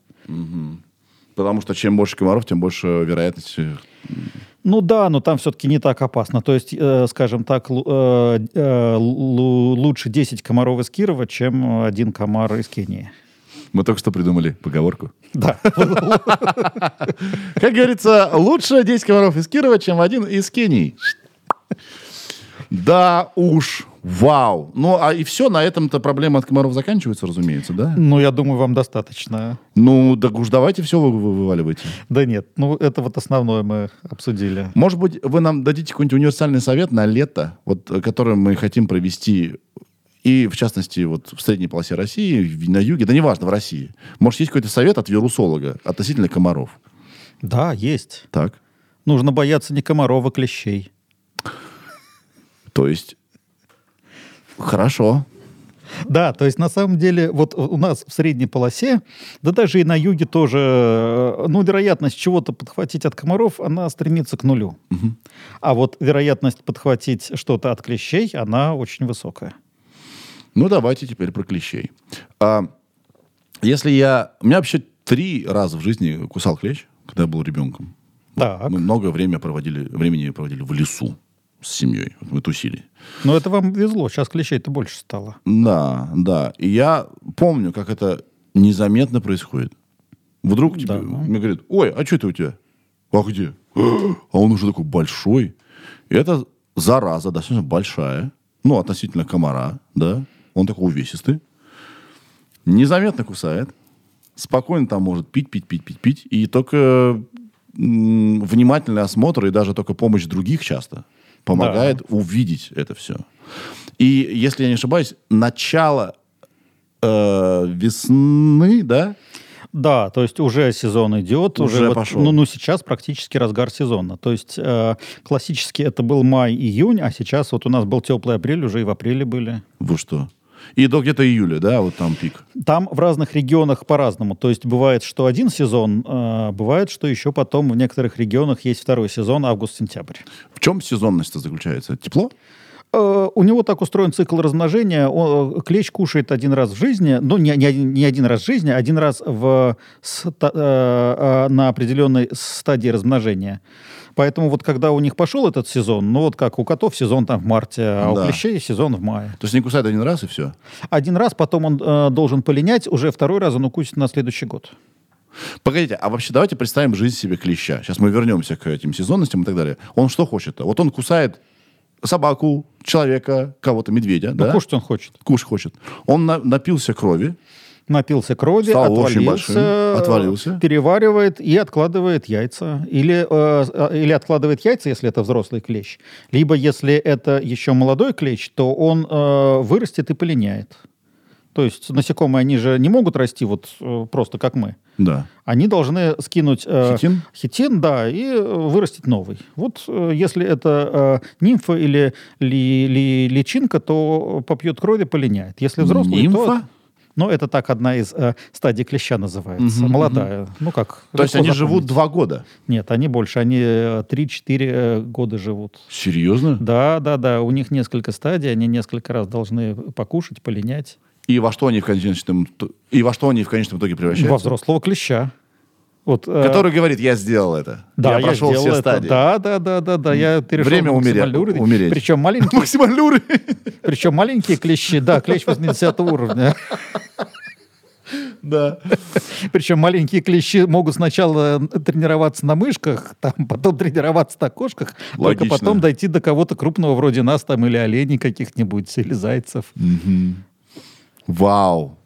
Потому что чем больше комаров, тем больше вероятность. э, Ну да, но там все-таки не так опасно. То есть, э, скажем так, э, э, лу- лучше 10 комаров из Кирова, чем один комар из Кении. Мы только что придумали поговорку. Да. Как говорится, лучше 10 комаров из Кирова, чем один из Кении. Да уж, вау. Ну, а и все, на этом-то проблема от комаров заканчивается, разумеется, да? Ну, я думаю, вам достаточно. Ну, так уж давайте все вы, вы- вываливайте. Да нет, ну это вот основное мы обсудили. Может быть, вы нам дадите какой-нибудь универсальный совет на лето, вот, э, который мы хотим провести и, в частности, вот в средней полосе России, на юге, да неважно, в России. Может, есть какой-то совет от вирусолога относительно комаров? Да, есть. Так. Нужно бояться не комаров, а клещей. То есть, хорошо. Да, то есть на самом деле вот у нас в средней полосе, да даже и на юге тоже, э, ну, вероятность чего-то подхватить от комаров, она стремится к нулю. А вот вероятность подхватить что-то от клещей, она очень высокая. Ну, давайте теперь про клещей. А, если я... У меня вообще три раза в жизни кусал клещ, когда я был ребенком. Так. Мы много время проводили, времени проводили в лесу с семьей. Мы тусили. Но это вам везло, сейчас клещей-то больше стало. Да, да. И я помню, как это незаметно происходит. Вдруг тебе, Да. мне говорят, ой, а что это у тебя? А где? А он уже такой большой. И это зараза достаточно большая. Ну, относительно комара, да. Он такой увесистый. Незаметно кусает. Спокойно там может пить, пить, пить, пить, пить. И только внимательный осмотр и даже только помощь других часто помогает увидеть это все. И, если я не ошибаюсь, начало э, весны, да? Да, то есть уже сезон идет. Уже Уже, вот, пошел. ну, ну, сейчас практически разгар сезона. То есть э, классически это был май-июнь, а сейчас вот у нас был теплый апрель, уже и в апреле были. Вы что? И до где-то июля, да, вот там пик. Там в разных регионах по-разному. То есть бывает, что один сезон, э, бывает, что еще потом в некоторых регионах есть второй сезон, август-сентябрь. В чем сезонность заключается? Тепло? Э, у него так устроен цикл размножения. Он, клещ кушает один раз в жизни, ну, не, не, не один раз в жизни, а один раз в, ста, э, э, на определенной стадии размножения. Поэтому вот когда у них пошел этот сезон, ну вот как у котов сезон там в марте, а Да. у клещей сезон в мае. То есть не кусает один раз и все? Один раз, потом он э, должен полинять, уже второй раз он укусит на следующий год. Погодите, а вообще давайте представим жизнь себе клеща. Сейчас мы вернемся к этим сезонностям и так далее. Он что хочет? Вот он кусает собаку, человека, кого-то, медведя, Ну, да? кушать он хочет. Кушать хочет. Он на- напился крови, Напился крови, Стал отвалился, отвалился. переваривает и откладывает яйца. Или, э, э, или откладывает яйца, если это взрослый клещ. Либо, если это еще молодой клещ, то он э, вырастет и полиняет. То есть насекомые, они же не могут расти вот э, просто как мы. да. Они должны скинуть э, Хитин? хитин, да, и вырастить новый. Вот э, если это э, нимфа или ли- ли- личинка, то попьет крови, полиняет. Если взрослый, Нимфа? то... Ну, это так одна из э, стадий клеща называется. Мгм, Молодая. Ну как? То есть они живут запомнить. два года? Нет, они больше. Они э, 3-4 э, года живут. Серьезно? Да, да, да. У них несколько стадий. Они несколько раз должны покушать, полинять. И во что они в конечном и во что они в конечном итоге превращаются? Во взрослого клеща. Вот, э, Который говорит, я сделал это. Да, я прошел сделал все это. стадии. Да, да, да, да, да. Я перешел Время максимальный уровень. умереть. Причем маленькие, Максимально уровень. причем маленькие клещи, да, клещ 80 уровня. Да. Причем маленькие клещи могут сначала тренироваться на мышках, там, потом тренироваться на кошках, Логично. только потом дойти до кого-то крупного вроде нас там или оленей каких-нибудь, или зайцев. Вау.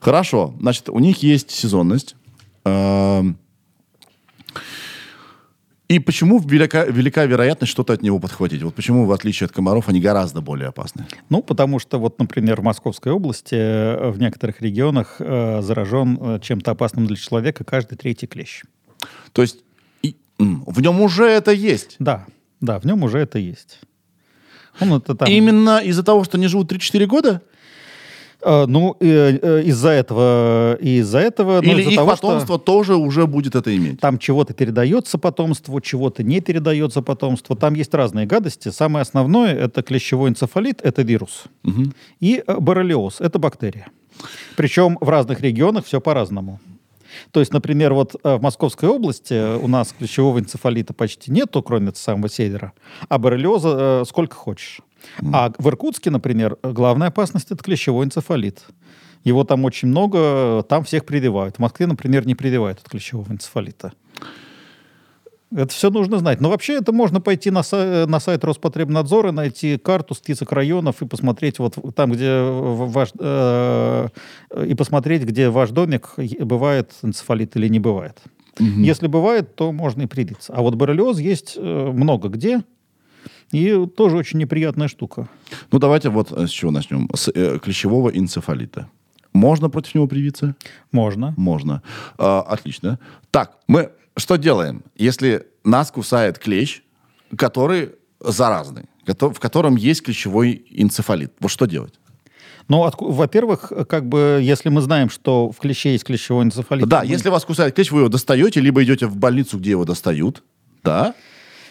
Хорошо. Значит, у них есть сезонность. И почему велика, велика вероятность что-то от него подхватить? Вот почему, в отличие от комаров, они гораздо более опасны? Ну, потому что вот, например, в Московской области э, в некоторых регионах э, заражен э, чем-то опасным для человека каждый третий клещ. То есть и- в нем уже это есть. Да, да, в нем уже это есть. Он это там... Именно из-за того, что они живут 3-4 года? Э, ну, э, из-за этого, и из-за этого, ну, Или из-за их того, потомство тоже уже будет это иметь? что там чего-то передается потомству, чего-то не передается потомству. Там есть разные гадости. Самое основное это клещевой энцефалит, это вирус, Мгм. и э, боррелиоз, это бактерия. Причем в разных регионах все по-разному. То есть, например, вот в Московской области у нас клещевого энцефалита почти нету, кроме самого севера, а боррелиоза сколько хочешь. А в Иркутске, например, главная опасность это клещевой энцефалит. Его там очень много, там всех прививают. В Москве, например, не прививают от клещевого энцефалита. Это все нужно знать. Но вообще это можно пойти на, са- на сайт Роспотребнадзора, найти карту, список районов и посмотреть вот там, где ваш... э, и посмотреть, где ваш домик бывает энцефалит или не бывает. Если бывает, то можно и привиться. А вот боррелиоз есть э, много где. И тоже очень неприятная штука. Ну, давайте вот э, с чего начнем. С э, клещевого энцефалита. Можно против него привиться? Можно. Можно. А, отлично. Так, мы что делаем, если нас кусает клещ, который заразный, в котором есть клещевой энцефалит? Вот что делать? Ну, во-первых, как бы, если мы знаем, что в клеще есть клещевой энцефалит... Да, мы- если вас кусает клещ, вы его достаете, либо идете в больницу, где его достают. Да?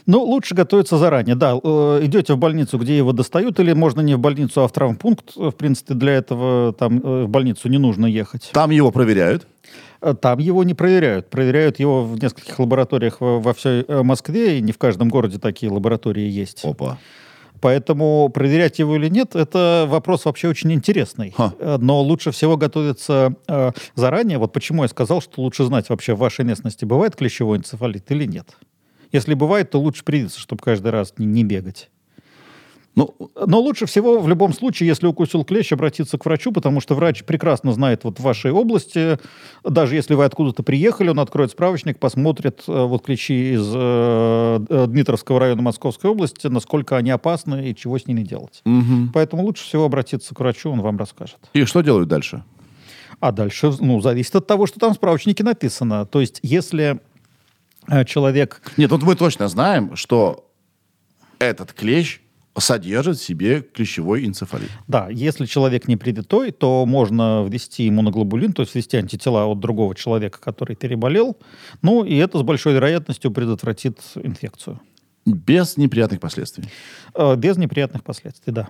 Ну, лучше готовиться заранее, да. Э, Идете в больницу, где его достают, или можно не в больницу, а в травмпункт. Э, В принципе, для этого там э, в больницу не нужно ехать. Там его проверяют. Там его не проверяют. Проверяют его в нескольких лабораториях во, всей Москве, и не в каждом городе такие лаборатории есть. Опа. Поэтому проверять его или нет, это вопрос вообще очень интересный. Ха. Но лучше всего готовиться э, заранее. Вот почему я сказал, что лучше знать вообще в вашей местности, бывает клещевой энцефалит или нет. Если бывает, то лучше привиться, чтобы каждый раз не, не бегать. Ну, Но лучше всего в любом случае, если укусил клещ, обратиться к врачу, потому что врач прекрасно знает вот в вашей области, даже если вы откуда-то приехали, он откроет справочник, посмотрит э, вот клещи из э, э, Дмитровского района Московской области, насколько они опасны и чего с ними делать. мгм. Поэтому лучше всего обратиться к врачу, он вам расскажет. И что делают дальше? А дальше, ну, зависит от того, что там в справочнике написано. То есть, если человек Нет, вот мы точно знаем, что этот клещ содержит в себе клещевой энцефалит. Да, если человек не привитой, то можно ввести иммуноглобулин, то есть ввести антитела от другого человека, который переболел. Ну, и это с большой вероятностью предотвратит инфекцию. Без неприятных последствий. Э, Без неприятных последствий, да.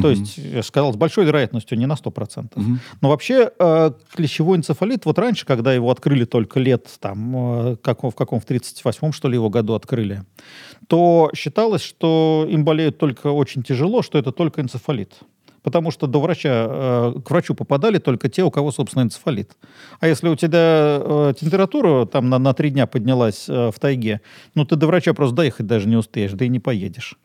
То есть, я же сказал, с большой вероятностью, не на 100%. Но вообще э, клещевой энцефалит, вот раньше, когда его открыли только лет, там, э, как, в каком, в 38-м, что ли, его году открыли, то считалось, что им болеют только очень тяжело, что это только энцефалит. Потому что до врача, э, к врачу попадали только те, у кого, собственно, энцефалит. А если у тебя э, температура там на, на три дня поднялась э, в тайге, ну ты до врача просто доехать даже не успеешь, да и не поедешь.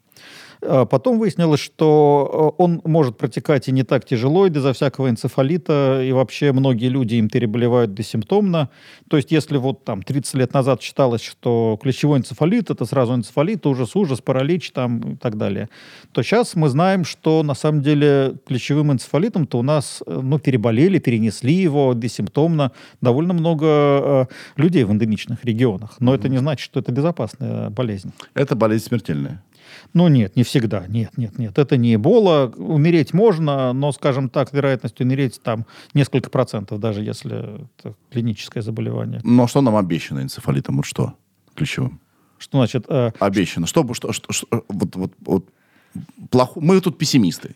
Э, Потом выяснилось, что э, он может протекать и не так тяжело, и безо всякого энцефалита, и вообще многие люди им переболевают бессимптомно. То есть если вот там 30 лет назад считалось, что клещевой энцефалит – это сразу энцефалит, ужас, ужас, паралич там и так далее, то сейчас мы знаем, что на самом деле клещевым энцефалитом-то у нас э, ну, переболели, перенесли его бессимптомно довольно много э, людей в эндемичных регионах. Но это не значит, что это безопасная болезнь. Это болезнь смертельная. Ну нет, не всегда. Нет, нет, нет. Это не Эбола. Умереть можно, но, скажем так, вероятность умереть там несколько процентов, даже если это клиническое заболевание. Но что нам обещано энцефалитом? Вот что? Ключевым. Что значит? э, Обещано. Что, бы- что, что, что- вот, вот, вот плохо- Мы тут пессимисты.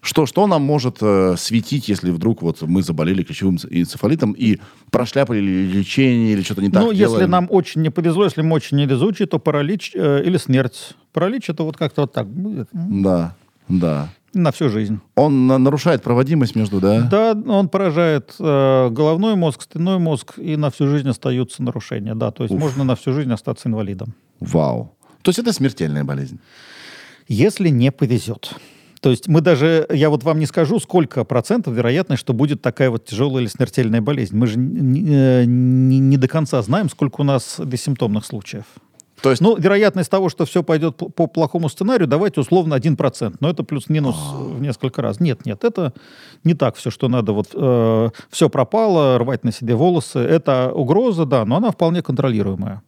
Что, что нам может э, светить, если вдруг вот мы заболели ключевым энцефалитом и прошляпали ли лечение или что-то не так ну, если делаем? нам очень не повезло, если мы очень невезучие, то паралич э, или смерть. Паралич это вот как-то вот так будет Да, да. на всю жизнь. Он на- нарушает проводимость между, да? Да, он поражает э, головной мозг, спинной мозг, и на всю жизнь остаются нарушения. Да, то есть Уф. можно на всю жизнь остаться инвалидом. Вау. То есть это смертельная болезнь. Если не повезет. То есть мы даже, я вот вам не скажу, сколько процентов вероятность, что будет такая вот тяжелая или смертельная болезнь. Мы же не, э, не- не до конца знаем, сколько у нас бессимптомных случаев. То есть Ну, вероятность того, что все пойдет по, по плохому сценарию, давайте условно 1%. Но это плюс-минус в несколько раз. Нет, нет, это не так все, что надо. Вот все пропало, рвать на себе волосы. Это угроза, да, но она вполне контролируемая.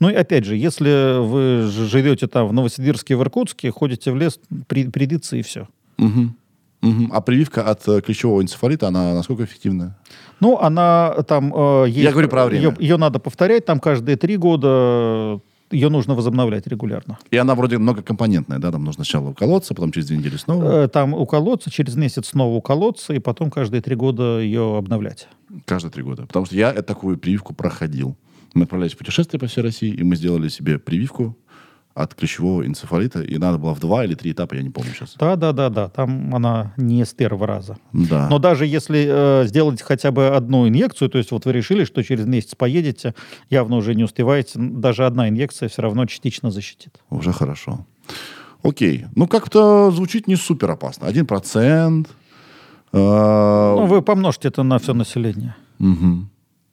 Ну и опять же, если вы живете там в Новосибирске, в Иркутске, ходите в лес, при, придется и все. Мгм. Мгм. А прививка от э, клещевого энцефалита, она насколько эффективна? Ну, она там э, есть... Я говорю про время. Ее, ее надо повторять, там каждые три года ее нужно возобновлять регулярно. И она вроде многокомпонентная, да? Там нужно сначала уколоться, потом через две недели снова. Э, Там уколоться, через месяц снова уколоться, и потом каждые три года ее обновлять. Каждые три года. Потому что я такую прививку проходил. Мы отправлялись в путешествие по всей России, и мы сделали себе прививку от клещевого энцефалита. И надо было в два или три этапа, я не помню сейчас. Да, да, да, да. Там она не с первого раза. Да. Но даже если э, сделать хотя бы одну инъекцию, то есть вот вы решили, что через месяц поедете, явно уже не успеваете, даже одна инъекция все равно частично защитит. Уже хорошо. Окей. Ну, как-то звучит не супер опасно. Один процент. Э, Ну, вы помножьте это на все население. мгм.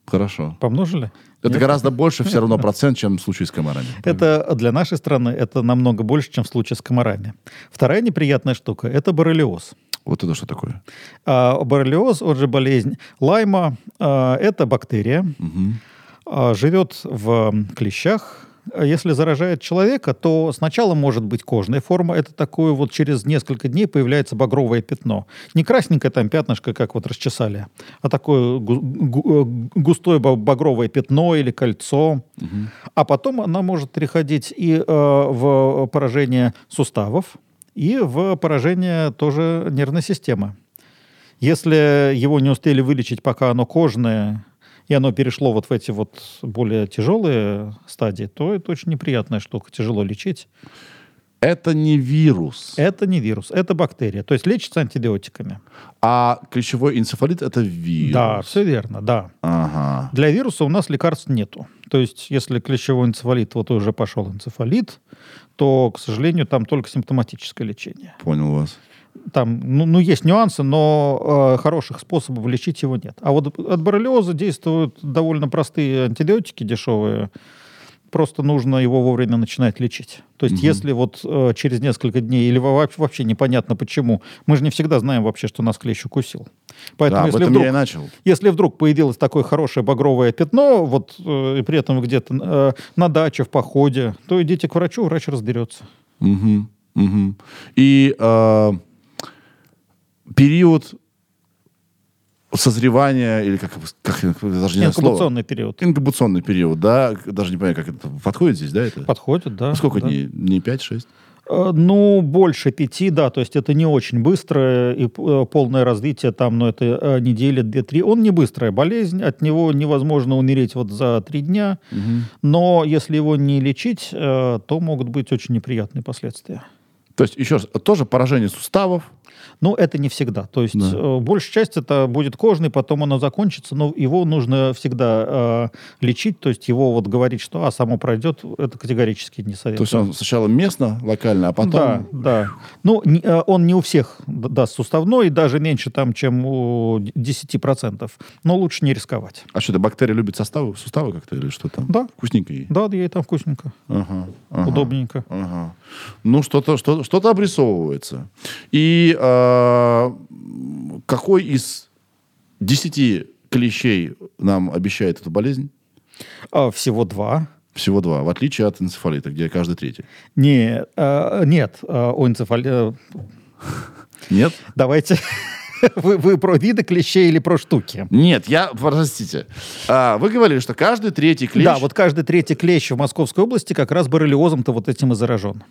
Хорошо. Помножили? Это гораздо больше все равно процент, чем в случае с комарами. Это для нашей страны это намного больше, чем в случае с комарами. Вторая неприятная штука – это боррелиоз. Вот это что такое? А боррелиоз, он же болезнь Лайма, а, это бактерия, Мгм. а, живет в клещах. А Если заражает человека, то сначала может быть кожная форма. Это такое вот через несколько дней появляется багровое пятно. Не красненькое там пятнышко, как вот расчесали, а такое э, густое ба- багровое пятно или кольцо. А потом она может переходить и э, в поражение суставов, и в поражение тоже нервной системы. Если его не успели вылечить, пока оно кожное, и оно перешло вот в эти вот более тяжелые стадии, то это очень неприятная штука, тяжело лечить. Это не вирус, Это не вирус, это бактерия, то есть лечится антибиотиками. а клещевой энцефалит это вирус. Да, все верно, да. Ага. Для вируса у нас лекарств нету. То есть, если клещевой энцефалит, вот уже пошел энцефалит, то, к сожалению, там только симптоматическое лечение. Понял вас. Там, ну, ну, есть нюансы, но э, хороших способов лечить его нет. А вот от боррелиоза действуют довольно простые антибиотики дешевые. Просто нужно его вовремя начинать лечить. То есть, Мгм. если вот э, через несколько дней, или во- вообще непонятно почему, мы же не всегда знаем вообще, что нас клещ укусил. Поэтому, да, об если этом вдруг я и начал. если вдруг появилось такое хорошее багровое пятно, вот э, и при этом где-то э, на даче, в походе, то идите к врачу, врач разберется. Мгм. Мгм. И э, период созревания, или как, как даже не знаю слово. Инкубационный период. Инкубационный период, да, даже не понимаю, как это подходит здесь, да, это? Подходит, да. Сколько да. дней? Дней 5-6? Э, Ну, больше пяти, да, то есть это не очень быстрое и э, полное развитие, там, ну, это э, неделя, две-три. Он не быстрая болезнь, от него невозможно умереть вот за три дня, но если его не лечить, то могут быть очень неприятные последствия. То есть, еще раз, тоже поражение суставов, Ну, это не всегда. То есть Да. э, большая часть это будет кожный, потом оно закончится, но его нужно всегда э, лечить. То есть его вот говорить, что а, само пройдет, это категорически не то советую. есть он сначала местно, локально, а потом... Да, да. Ну, не- э, он не у всех даст суставной, даже меньше там, чем у д- 10%. Но лучше не рисковать. А что, это бактерия любит составы, суставы как-то или что там? Да. Вкусненько ей? Да, ей там вкусненько, Ага, ага. удобненько. Ага. Ну, что-то что, что обрисовывается. И э, какой из десяти клещей нам обещает эту болезнь? А, всего два. Всего два, в отличие от энцефалита, где каждый третий. Не, э, нет, э, у энцефали- э, Нет? Давайте... Вы, вы про виды клещей или про штуки? Нет, я, простите. А, вы говорили, что каждый третий клещ... Да, вот каждый третий клещ в Московской области как раз боррелиозом-то вот этим и заражен.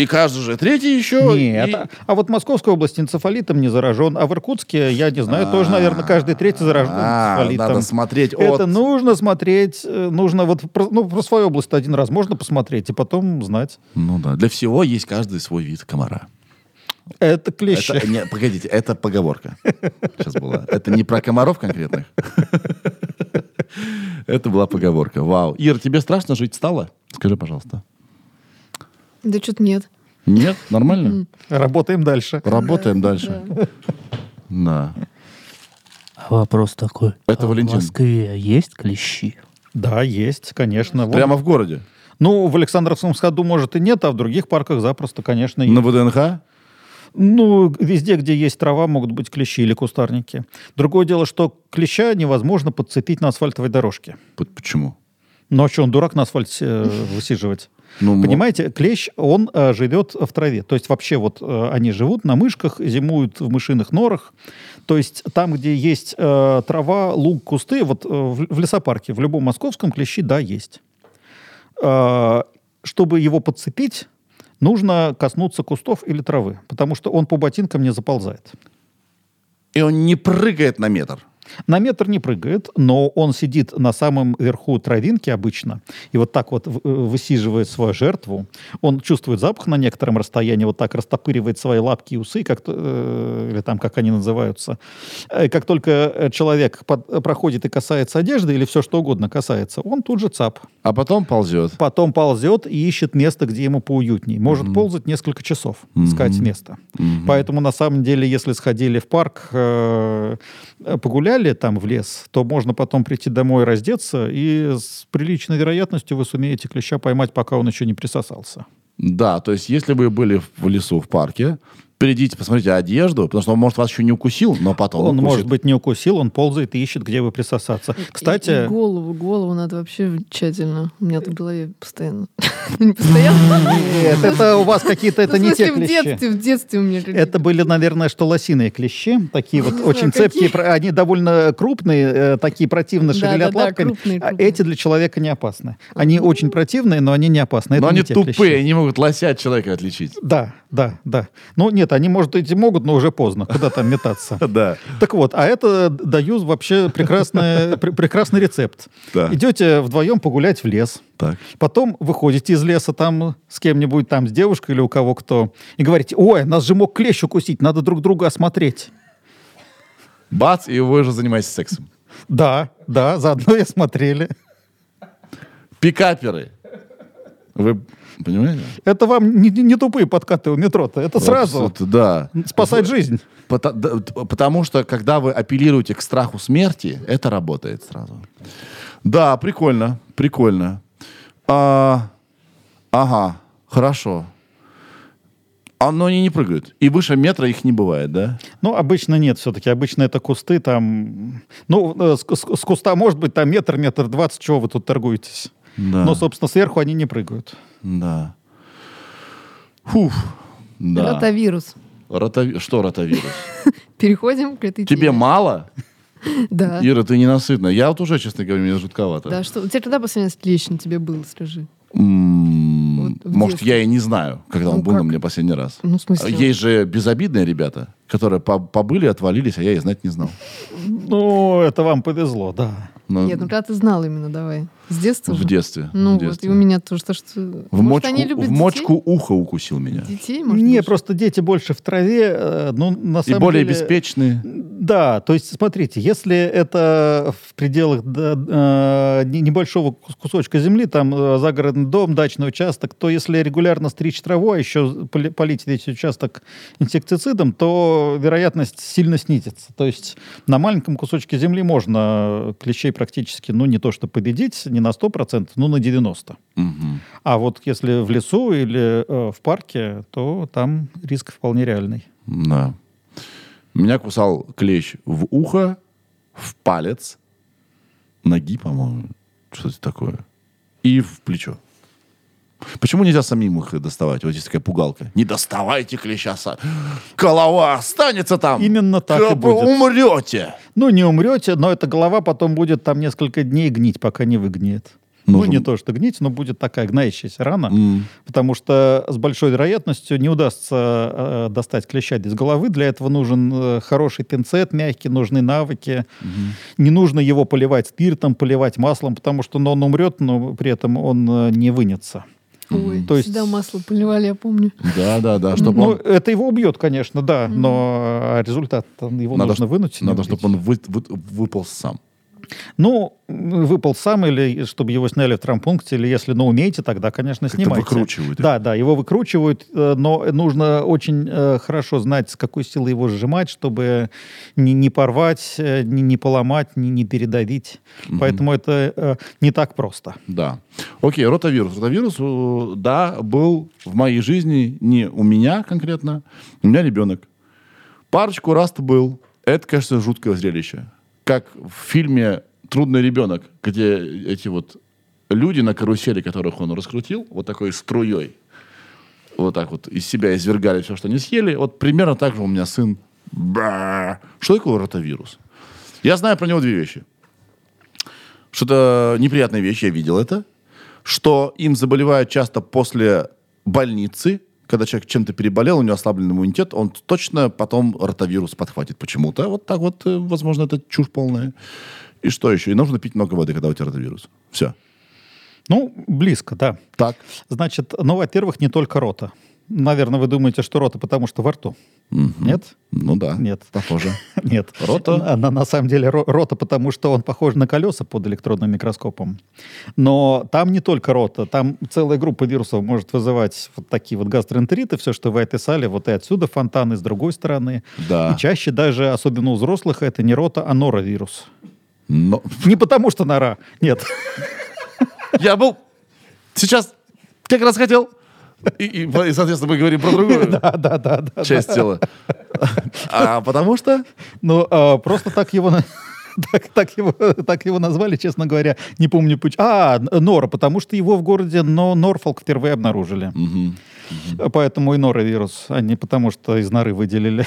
И каждый же третий еще... Нет, и- а, а вот в Московской области энцефалитом не заражен, а в Иркутске, я не знаю, тоже, наверное, каждый третий заражен А, энцефалитом. надо смотреть Это от... нужно смотреть, э, нужно вот про, ну, про свою область один раз можно посмотреть и потом знать. Ну да, для всего есть каждый свой вид комара. Это клещи. Это, не, погодите, это поговорка. Сейчас была. Это не про комаров конкретных. Это была поговорка. Вау. Ир, тебе страшно жить стало? Скажи, пожалуйста. Да что-то нет. Нет? Нормально? Работаем дальше. Работаем дальше. Да. Вопрос такой. Это А Валентин. В Москве есть клещи? Да, есть, конечно. Прямо в городе? Ну, в Александровском саду, может, и нет, а в других парках запросто, конечно, есть. На ВДНХ? Ну, везде, где есть трава, могут быть клещи или кустарники. Другое дело, что клеща невозможно подцепить на асфальтовой дорожке. Почему? Ну, а что, он дурак на асфальте э, высиживать? Ну, Понимаете, клещ, он э, живет в траве. То есть вообще вот э, они живут на мышках, зимуют в мышиных норах. То есть там, где есть э, трава, луг, кусты, вот э, в, в лесопарке, в любом московском клещи, да, есть. Э, чтобы его подцепить, нужно коснуться кустов или травы, потому что он по ботинкам не заползает. И он не прыгает на метр. На метр не прыгает, но он сидит на самом верху травинки обычно и вот так вот э, высиживает свою жертву. Он чувствует запах на некотором расстоянии, вот так растопыривает свои лапки и усы, как, э, или там как они называются. Э, Как только человек под- проходит и касается одежды или все что угодно касается, он тут же цап. А потом ползет. Потом ползет и ищет место, где ему поуютней. Может ползать несколько часов, искать место. Поэтому на самом деле, если сходили в парк, э, погуляли там в лес, то можно потом прийти домой раздеться, и с приличной вероятностью вы сумеете клеща поймать, пока он еще не присосался. Да, то есть если вы были в лесу, в парке, придите, посмотрите одежду, потому что он, может, вас еще не укусил, но потом Он, укусит. может быть, не укусил, он ползает и ищет, где бы присосаться. И- Кстати, и голову, голову надо вообще тщательно. У меня тут в голове постоянно. Не постоянно. нет, это у вас какие-то, это Ну, в не те смысле, в клещи. детстве, в детстве у меня. Это были, наверное, что лосиные клещи, такие вот очень цепкие, они довольно крупные, э, такие противно шевелят лапками. А эти для человека не опасны. Они очень противные, но они не опасны. Но они тупые, клещи. они могут лося от человека отличить. Да, да, да. Ну нет, они, может, эти могут, но уже поздно. Куда там метаться? Да. Так вот, а это даю вообще прекрасный, пр- прекрасный рецепт. Идете вдвоем погулять в лес. Так. Потом выходите из леса там с кем-нибудь, там с девушкой или у кого кто, и говорите, ой, нас же мог клещ укусить, надо друг друга осмотреть. Бац, и вы уже занимаетесь сексом. Да, да, заодно и осмотрели. Пикаперы. Вы понимаете? Это вам не, не тупые подкаты у метро-то, это сразу Вот, да. спасать жизнь. Да, т- Потому что, когда вы апеллируете к страху смерти, это работает сразу. Да, прикольно, прикольно. А, ага, хорошо. А, но они не прыгают. И выше метра их не бывает, да? Ну, обычно нет все-таки. Обычно это кусты там... Ну, э, с, с- с куста может быть там метр, метр двадцать, чего вы тут торгуетесь. Да. Но, собственно, сверху они не прыгают. Да. Фух, да. Ротавирус. Ротави- Что ротавирус? Переходим к этой Тебе мало? Да. Ира, ты ненасытна. Я вот уже, честно говоря, мне жутковато. Да, что? У тебя когда последний раз на тебе был, скажи? Может, я и не знаю, когда он Ну, был на мне последний раз. Ну, в смысле? Есть же безобидные ребята, которые по- побыли, отвалились, а я и знать не знал. Ну, это вам повезло, да. Но Нет, ну когда ты знал именно, давай. С детства в же? детстве. Ну в вот, детстве. и у меня тоже. То, что... В, Может, мочку, они любят в мочку ухо укусил меня. детей? Может, Не, просто дети больше в траве, э, ну, на И самом более деле... беспечные. Да, то есть, смотрите, если это в пределах да, э, не- небольшого кус- кусочка земли, там э, загородный дом, дачный участок, то если регулярно стричь траву, а еще поли- полить весь участок инсектицидом, то вероятность сильно снизится. То есть на маленьком кусочке земли можно клещей практически, ну, не то что победить, не на 100%, но на 90%. Мгм. А вот если в лесу или э, в парке, то там риск вполне реальный. Да. Меня кусал клещ в ухо, в палец, ноги, по-моему, что-то такое, и в плечо. Почему нельзя самим их доставать? Вот есть такая пугалка. Не доставайте клеща сами. Голова останется там. Именно так и будет. Умрете. Ну, не умрете, но эта голова потом будет там несколько дней гнить, пока не выгниет. Ну, Нужен- не то, что гнить, но будет такая гноящаяся рана, М. потому что с большой вероятностью не удастся э, достать клеща из головы. Для этого нужен э, хороший пинцет мягкий, нужны навыки. Не нужно его поливать спиртом, поливать маслом, потому что ну, он умрет, но при этом он э, не вынется. Ой, То есть- всегда масло поливали, я помню. Да, да, да. Чтобы Ну, он, это его убьет, конечно, да, но а результат его надо, нужно вынуть. надо, чтобы он вы- вы- выполз сам. Ну, выпал сам, или чтобы его сняли в травмпункте, или если, ну, умеете, тогда, конечно, Как-то снимайте. выкручивают. Да, да, его выкручивают, э, но нужно очень э, хорошо знать, с какой силой его сжимать, чтобы не, не порвать, э, не, не поломать, не, не передавить. Поэтому это э, не так просто. Да. Окей, ротавирус. Ротавирус, э, да, был в моей жизни, не у меня конкретно, у меня ребенок. Парочку раз-то был. Это, конечно, жуткое зрелище. Как в фильме «Трудный ребенок», где эти вот люди на карусели, которых он раскрутил, вот такой струей, вот так вот из себя извергали все, что они съели. Вот примерно так же у меня сын. Ба. Что такое ротавирус? Я знаю про него две вещи. Что это неприятная вещь, я видел это. Что им заболевают часто после больницы, когда человек чем-то переболел, у него ослаблен иммунитет, он точно потом ротавирус подхватит почему-то. Вот так вот, э, возможно, это чушь полная. И что еще? И нужно пить много воды, когда у тебя ротавирус. Все. Ну, близко, да. Так. Значит, ну, во-первых, не только рота. Наверное, вы думаете, что рота, потому что во рту. Мгм. Нет? Ну да. Нет. Похоже. Нет. Рота? На, на- самом деле ро- рота, потому что он похож на колеса под электронным микроскопом. Но там не только рота, там целая группа вирусов может вызывать вот такие вот гастроэнтериты, все, что вы описали, вот и отсюда фонтаны, с другой стороны. Да. И чаще даже, особенно у взрослых, это не рота, а норовирус. Но Не потому что нора, нет. я был сейчас как раз хотел. И, и, и, соответственно, мы говорим про другую Да, да, да, да. часть тела. А потому что Ну, а, просто так его... Так, так, его, так его назвали, честно говоря, не помню почему. А, Нора, потому что его в городе но Норфолк впервые обнаружили. Мгм. Поэтому и норовирус, а не потому что из норы выделили.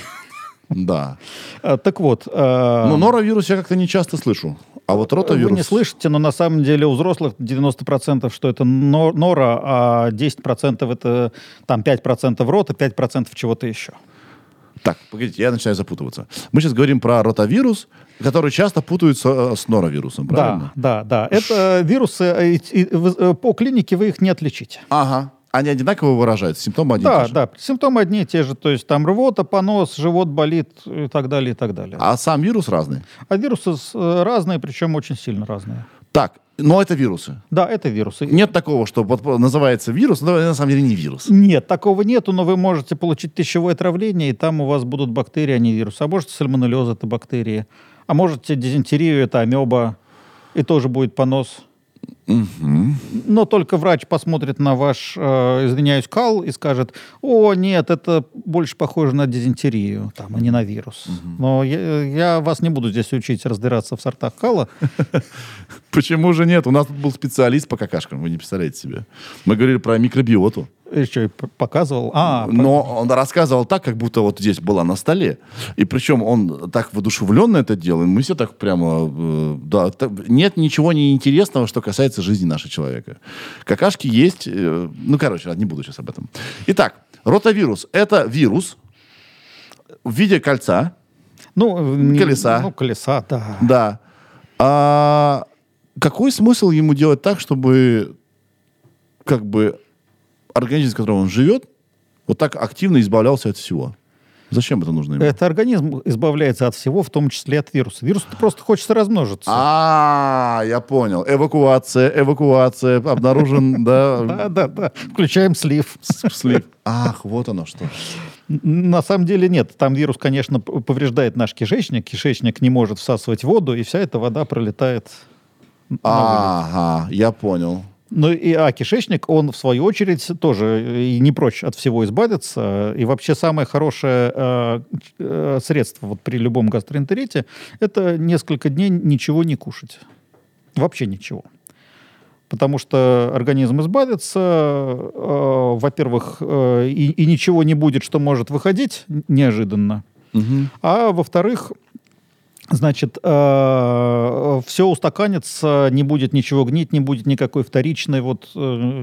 Да. А, Так вот. а, Ну, норовирус я как-то не часто слышу. А вот ротавирус... Вы не слышите, но на самом деле у взрослых 90% что это но- нора, а 10% это там 5% рота, 5% чего-то еще. Так, погодите, я начинаю запутываться. Мы сейчас говорим про ротавирус, который часто путаются э, с норовирусом, правильно? Да, да, да. Это вирусы, э, вы- э, по клинике вы их не отличите. Ага. Они одинаково выражаются, симптомы одни и Да, те же. да, симптомы одни и те же, то есть там рвота, понос, живот болит и так далее, и так далее. А сам вирус разный. А вирусы э, разные, причем очень сильно разные. Так, но это вирусы. Да, это вирусы. Нет такого, что вот называется вирус, но на самом деле не вирус. Нет, такого нету, но вы можете получить пищевое отравление, и там у вас будут бактерии, а не вирусы. А можете сальмонеллез, это бактерии. А можете дизентерию, это амеба, и тоже будет понос. Но только врач посмотрит на ваш, э, извиняюсь, кал и скажет, о, нет, это больше похоже на дизентерию, там, а не на вирус. Но я, я вас не буду здесь учить разбираться в сортах кала. Почему же нет? У нас тут был специалист по какашкам, вы не представляете себе. Мы говорили про микробиоту. Еще и показывал. А, Но он рассказывал так, как будто вот здесь была на столе. И причем он так воодушевленно это делал, и мы все так прямо... э, да, нет ничего неинтересного, что касается жизни нашего человека. Какашки есть... э, ну, короче, не буду сейчас об этом. Итак, ротавирус – это вирус в виде кольца, ну, не- Колеса. Ну, колеса, да. да. А какой смысл ему делать так, чтобы как бы организм, в котором он живет, вот так активно избавлялся от всего? Зачем это нужно ему? Это организм избавляется от всего, в том числе от вируса. Вирус просто хочется размножиться. А, я понял. Эвакуация, эвакуация, обнаружен, да, Да, да, да. Включаем слив. слив. Ах, вот оно что. На самом деле нет. Там вирус, конечно, повреждает наш кишечник. Кишечник не может всасывать воду, и вся эта вода пролетает. Ага, я понял. Ну и а кишечник, он в свою очередь тоже и не прочь от всего избавиться. И вообще самое хорошее э, э, средство вот при любом гастроэнтерите это несколько дней ничего не кушать. Вообще ничего. Потому что организм избавится, э, во-первых, э, и, и ничего не будет, что может выходить неожиданно. Мгм. А во-вторых, значит, все устаканится, не будет ничего гнить, не будет никакой вторичной вот э,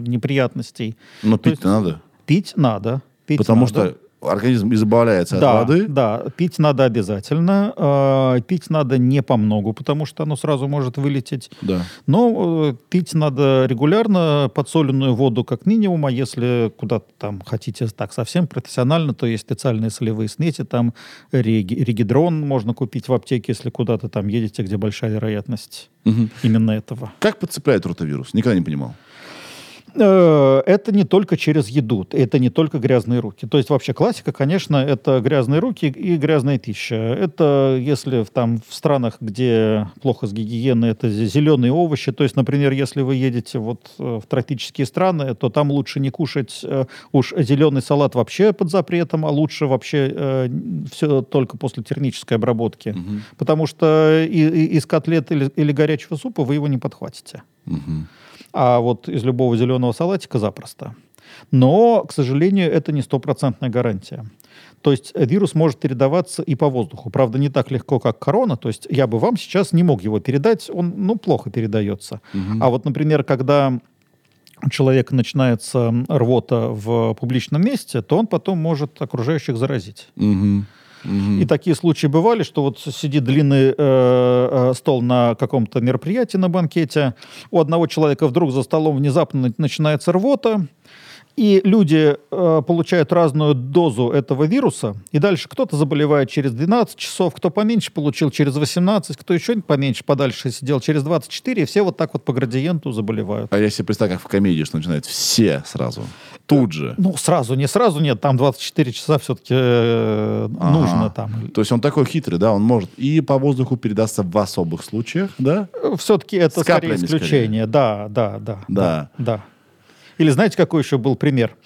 неприятностей. Но То есть пить надо. Пить надо. Пить Потому надо. что организм избавляется да, от воды. да, пить надо обязательно. Э, пить надо не по многу, потому что оно сразу может вылететь. Да. Но э, пить надо регулярно, подсоленную воду как минимум, а если куда-то там хотите так совсем профессионально, то есть специальные солевые смеси, там реги- регидрон можно купить в аптеке, если куда-то там едете, где большая вероятность Мгм. именно этого. Как подцепляет ротавирус? Никогда не понимал. Э, Это не только через еду, это не только грязные руки. То есть вообще классика, конечно, это грязные руки и грязная пища. Это если в, там в странах, где плохо с гигиеной, это зе- зеленые овощи. То есть, например, если вы едете вот э, в тропические страны, то там лучше не кушать э, уж зеленый салат вообще под запретом, а лучше вообще все только после термической обработки. Потому что из котлет или, или горячего супа вы его не подхватите. Мгм. А вот из любого зеленого салатика запросто. Но, к сожалению, это не стопроцентная гарантия. То есть вирус может передаваться и по воздуху. Правда, не так легко, как корона. То есть я бы вам сейчас не мог его передать, он ну, плохо передается. А вот, например, когда у человека начинается рвота в публичном месте, то он потом может окружающих заразить. Мгм. И такие случаи бывали, что вот сидит длинный э, э, стол на каком-то мероприятии, на банкете, у одного человека вдруг за столом внезапно начинается рвота, и люди э, получают разную дозу этого вируса, и дальше кто-то заболевает через 12 часов, кто поменьше получил через 18, кто еще поменьше подальше сидел через 24, и все вот так вот по градиенту заболевают. А я себе представляю, как в комедии, что начинают все сразу. Тут же. Ну, сразу, не сразу, нет, там 24 часа все-таки Ага. нужно там. То есть он такой хитрый, да, он может и по воздуху передаться в особых случаях, да? Все-таки это скорее исключение. Да, да, да. Да. Да. Или знаете, какой еще был пример?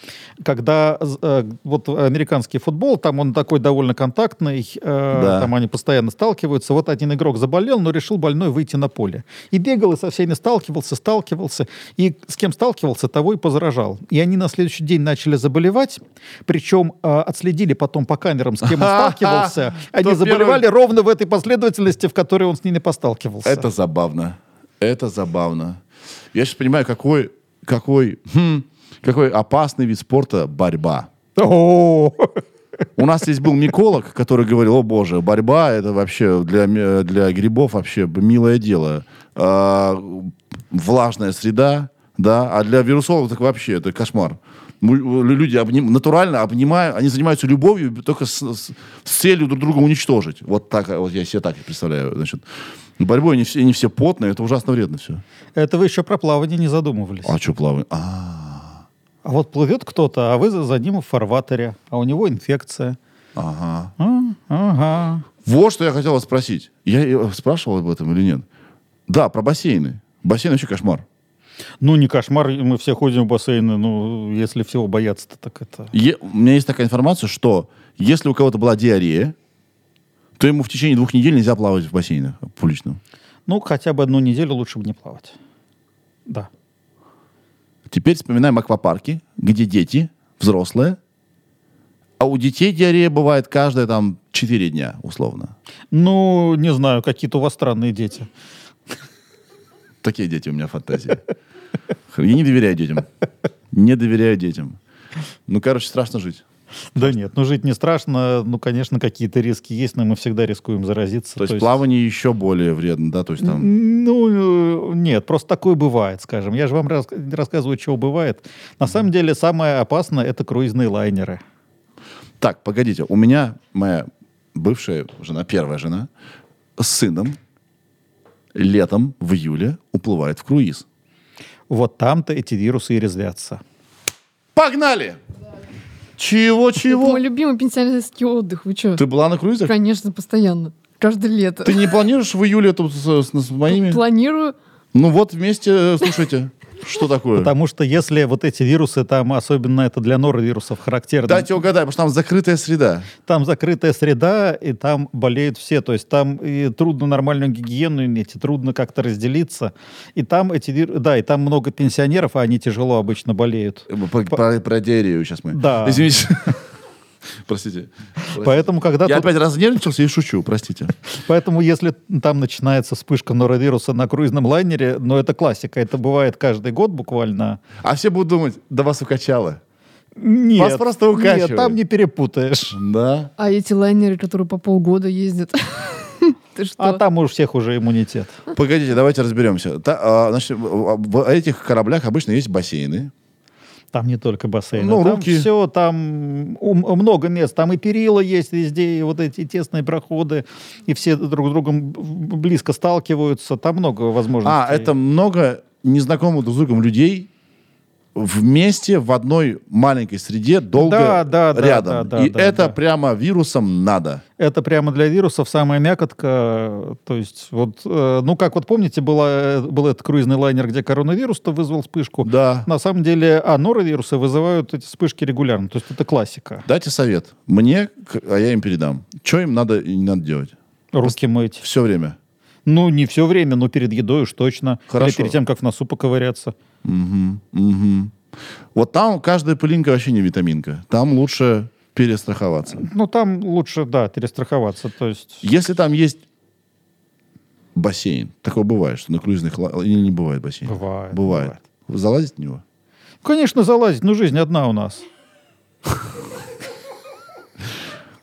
Когда э, вот американский футбол, там он такой довольно контактный, э, Да. там они постоянно сталкиваются. Вот один игрок заболел, но решил больной выйти на поле. И бегал, и со всеми сталкивался, сталкивался. И с кем сталкивался, того и позаражал. И они на следующий день начали заболевать, причем э, отследили потом по камерам, с кем он сталкивался. Они заболевали ровно в этой последовательности, в которой он с ними посталкивался. Это забавно. Это забавно. Я сейчас понимаю, какой, какой, хм, какой опасный вид спорта борьба. У нас здесь был миколог, который говорил, о боже, борьба это вообще для, для грибов вообще милое дело. А, влажная среда, да, а для вирусологов так вообще это кошмар. Люди обним- натурально обнимают, они занимаются любовью только с, с- с целью друг друга уничтожить. Вот так, вот я себе так представляю. Значит, борьбой они все, они все потные, это ужасно вредно все. Это вы еще про плавание не задумывались. А что плавание? А, А вот плывет кто-то, а вы за, ним в фарватере, а у него инфекция. ага. А, ага. Вот что я хотел вас спросить. Я спрашивал об этом или нет? Да, про бассейны. Бассейн вообще кошмар. Ну, не кошмар, мы все ходим в бассейны, ну, если всего бояться-то, так это... Е- у меня есть такая информация, что если у кого-то была диарея, то ему в течение двух недель нельзя плавать в бассейне публичном. Ну, хотя бы одну неделю лучше бы не плавать. Да. Теперь вспоминаем аквапарки, где дети, взрослые, а у детей диарея бывает каждые там 4 дня, условно. Ну, не знаю, какие-то у вас странные дети. Такие дети у меня фантазии. Я не доверяю детям. Не доверяю детям. Ну, короче, страшно жить. Да нет, ну жить не страшно. Ну, конечно, какие-то риски есть, но мы всегда рискуем заразиться. То есть, плавание еще более вредно, да? То есть там... Ну, э, нет, просто такое бывает, скажем. Я же вам рас- рассказываю, чего бывает. На самом деле, самое опасное — это круизные лайнеры. Так, погодите, у меня моя бывшая жена, первая жена, с сыном летом в июле уплывает в круиз. Вот там-то эти вирусы и резвятся. Погнали! Чего, Это чего? мой любимый пенсионерский отдых. Вы что? Ты была на круизах? Конечно, постоянно. Каждое лето. Ты не планируешь в июле тут с, с- с моими? Планирую. Ну вот вместе, э, слушайте, что такое? Потому что если вот эти вирусы, там особенно это для норовирусов характерно, Дайте угадай, потому что там закрытая среда. там закрытая среда, и там болеют все. То есть там и трудно нормальную гигиену иметь, и трудно как-то разделиться. И там эти виру- да, и там много пенсионеров, а они тяжело обычно болеют. Э, Про, про- про диарею сейчас мы. Да. Извините. Простите. Поэтому, когда Я тут- опять разнервничался и шучу, простите. Поэтому, если там начинается вспышка норовируса на круизном лайнере, ну, это классика. Это бывает каждый год буквально. А все будут думать, да вас укачало. Нет, Вас просто укачивает. Нет, там не перепутаешь. Да. А эти лайнеры, которые по полгода ездят. Ты что? А там у всех уже иммунитет. Погодите, давайте разберемся. Та- а, значит, в этих кораблях обычно есть бассейны. Там не только бассейн. Ну, там руки. все, там много мест. Там и перила есть везде, и вот эти тесные проходы, и все друг с другом близко сталкиваются. Там много возможностей. А, это много незнакомых друг с другом людей вместе в одной маленькой среде долго Да, да, да, рядом. да, да, И да, это да. прямо вирусом надо. Это прямо для вирусов самая мякотка. То есть, вот, э, ну, как вот помните, была, был этот круизный лайнер, где коронавирус-то вызвал вспышку. Да. На самом деле, а норовирусы вызывают эти вспышки регулярно. То есть, это классика. Дайте совет. Мне, а я им передам. Что им надо и не надо делать? Руки мыть. Все время. Ну, не все время, но перед едой уж точно. Хорошо. Или перед тем, как в носу поковыряться. Мгм, мгм. Вот там каждая пылинка вообще не витаминка. Там лучше перестраховаться. Ну, там лучше, да, перестраховаться. То есть, Если там есть бассейн, такое бывает, что на круизных или не бывает бассейн? Бывает, Бывает. бывает. Залазить в него? конечно, залазить, но жизнь одна у нас.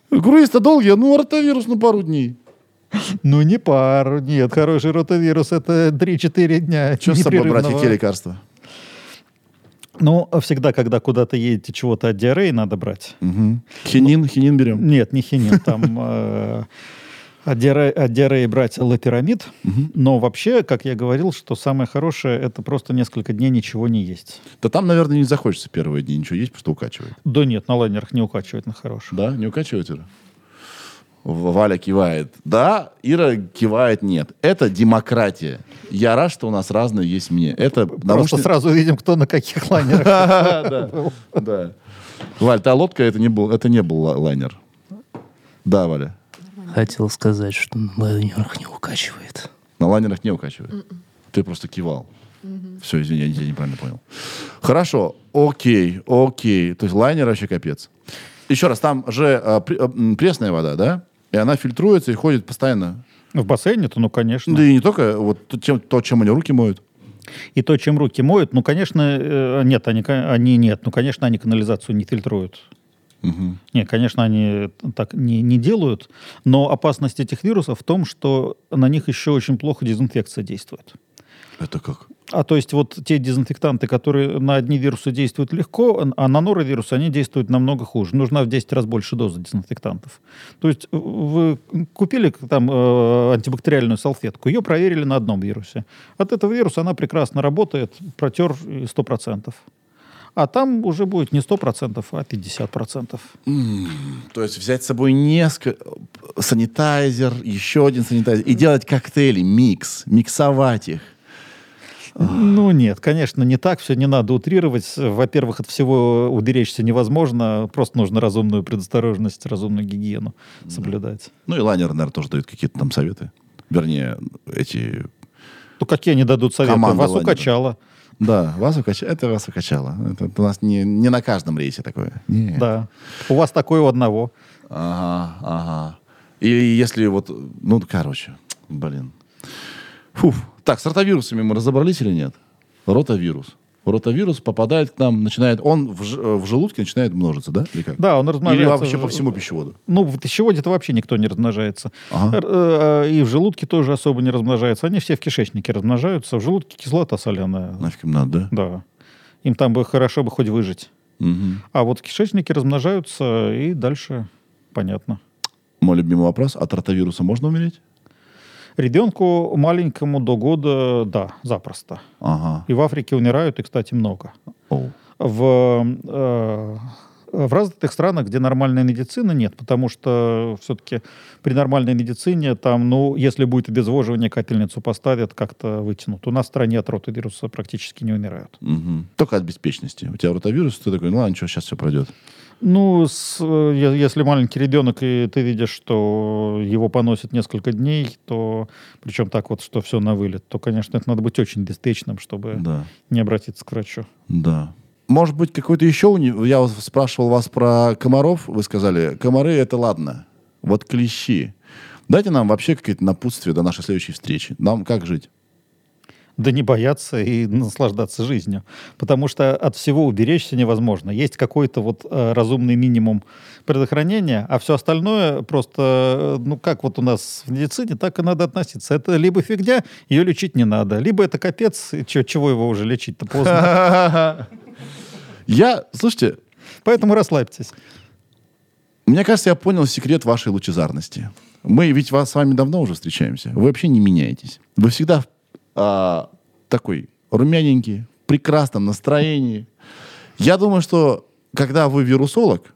Круиз-то долгий, ну ротавирус на пару дней. Ну, не пару, нет. Хороший ротавирус — это 3-4 дня. Что с собой брать, какие лекарства? Ну, всегда, когда куда-то едете, чего-то от диареи надо брать. Мгм. Хинин, хинин берем. Нет, не хинин, там э, от диаре- от диареи брать лапирамид. Но вообще, как я говорил, что самое хорошее — это просто несколько дней ничего не есть. Да там, наверное, не захочется первые дни ничего есть, что укачивает. Да нет, на лайнерах не укачивает на хорошее. Да, не укачивает? Валя кивает. Да, Ира кивает нет. Это демократия. Я рад, что у нас разные есть мне. Это Просто научный- сразу видим, кто на каких лайнерах. Да. Валь, та лодка это не был, это не был ла- лайнер. Да, Валя. Хотел сказать, что на лайнерах не укачивает. На лайнерах не укачивает. Ты просто кивал. Все, извини, я тебя неправильно понял. Хорошо, окей, окей. То есть лайнер вообще капец. Еще раз, там же а, а, м, пресная вода, да? И она фильтруется и ходит постоянно. В бассейне-то, ну, конечно. Да и не только вот то, чем, то, чем они руки моют. И то, чем руки моют, ну, конечно, э, нет, они, они нет. Ну, конечно, они канализацию не фильтруют. Нет, конечно, они так не, не делают, но опасность этих вирусов в том, что на них еще очень плохо дезинфекция действует. Это как? А то есть вот те дезинфектанты, которые на одни вирусы действуют легко, а на норовирусы они действуют намного хуже. Нужна в 10 раз больше дозы дезинфектантов. То есть вы купили там э, антибактериальную салфетку, ее проверили на одном вирусе. От этого вируса она прекрасно работает, протер и 100%. А там уже будет не 100%, а 50%. То есть взять с собой несколько санитайзер, еще один санитайзер и делать коктейли, микс, миксовать их. Ну нет, конечно, не так, все не надо утрировать. Во-первых, от всего уберечься невозможно, просто нужно разумную предосторожность, разумную гигиену соблюдать. Ну и лайнер, наверное, тоже дают какие-то там советы. Вернее, эти... Ну какие они дадут советы? Команда Вас лайнера. укачало. Да, вас укачало. Это вас укачало. Это, это у нас не, не на каждом рейсе такое. Не. Да. У вас такое у одного. Ага, ага. Или если вот, ну, короче, блин. Фуф. Так, с ротавирусами мы разобрались или нет? Ротавирус. Ротавирус попадает к нам, начинает, он в, ж- э, в желудке начинает множиться, да? Или как? Да, он Или размножается. вообще в- по всему пищеводу? Ну, в пищеводе-то вообще никто не размножается. Ага. Э, И в желудке тоже особо не размножаются. Они все в кишечнике размножаются. В желудке кислота соленая. Нафиг им надо, да? Да. Им там бы хорошо бы хоть выжить. Мгм. А вот в кишечнике размножаются, и дальше понятно. Мой любимый вопрос. От ротавируса можно умереть? Ребенку маленькому до года, да, запросто. Ага. И в Африке умирают, и, кстати, много. Оу. В, э, в развитых странах, где нормальная медицина, нет, потому что все-таки при нормальной медицине там, ну, если будет обезвоживание, капельницу поставят, как-то вытянут. У нас в стране от ротавируса практически не умирают. Мгм. Только от беспечности. У тебя ротавирус, ты такой, ну ладно, что, сейчас все пройдет. Ну, с, э, если маленький ребенок, и ты видишь, что его поносит несколько дней, то, причем так вот, что все на вылет, то, конечно, это надо быть очень беспечным, чтобы Да. не обратиться к врачу. Да. Может быть, какой-то еще... Я спрашивал вас про комаров. Вы сказали, комары — это ладно. Вот клещи. Дайте нам вообще какие-то напутствия до нашей следующей встречи. Нам как жить? Да не бояться и наслаждаться жизнью. Потому что от всего уберечься невозможно. Есть какой-то вот э, разумный минимум предохранения, а все остальное просто, э, ну как вот у нас в медицине, так и надо относиться. Это либо фигня, ее лечить не надо, либо это капец, чё- чего его уже лечить-то поздно. Я, слушайте, Поэтому расслабьтесь. мне кажется, я понял секрет вашей лучезарности. Мы ведь вас с вами давно уже встречаемся. Вы вообще не меняетесь. Вы всегда а, такой румяненький, в прекрасном настроении. Я думаю, что когда вы вирусолог,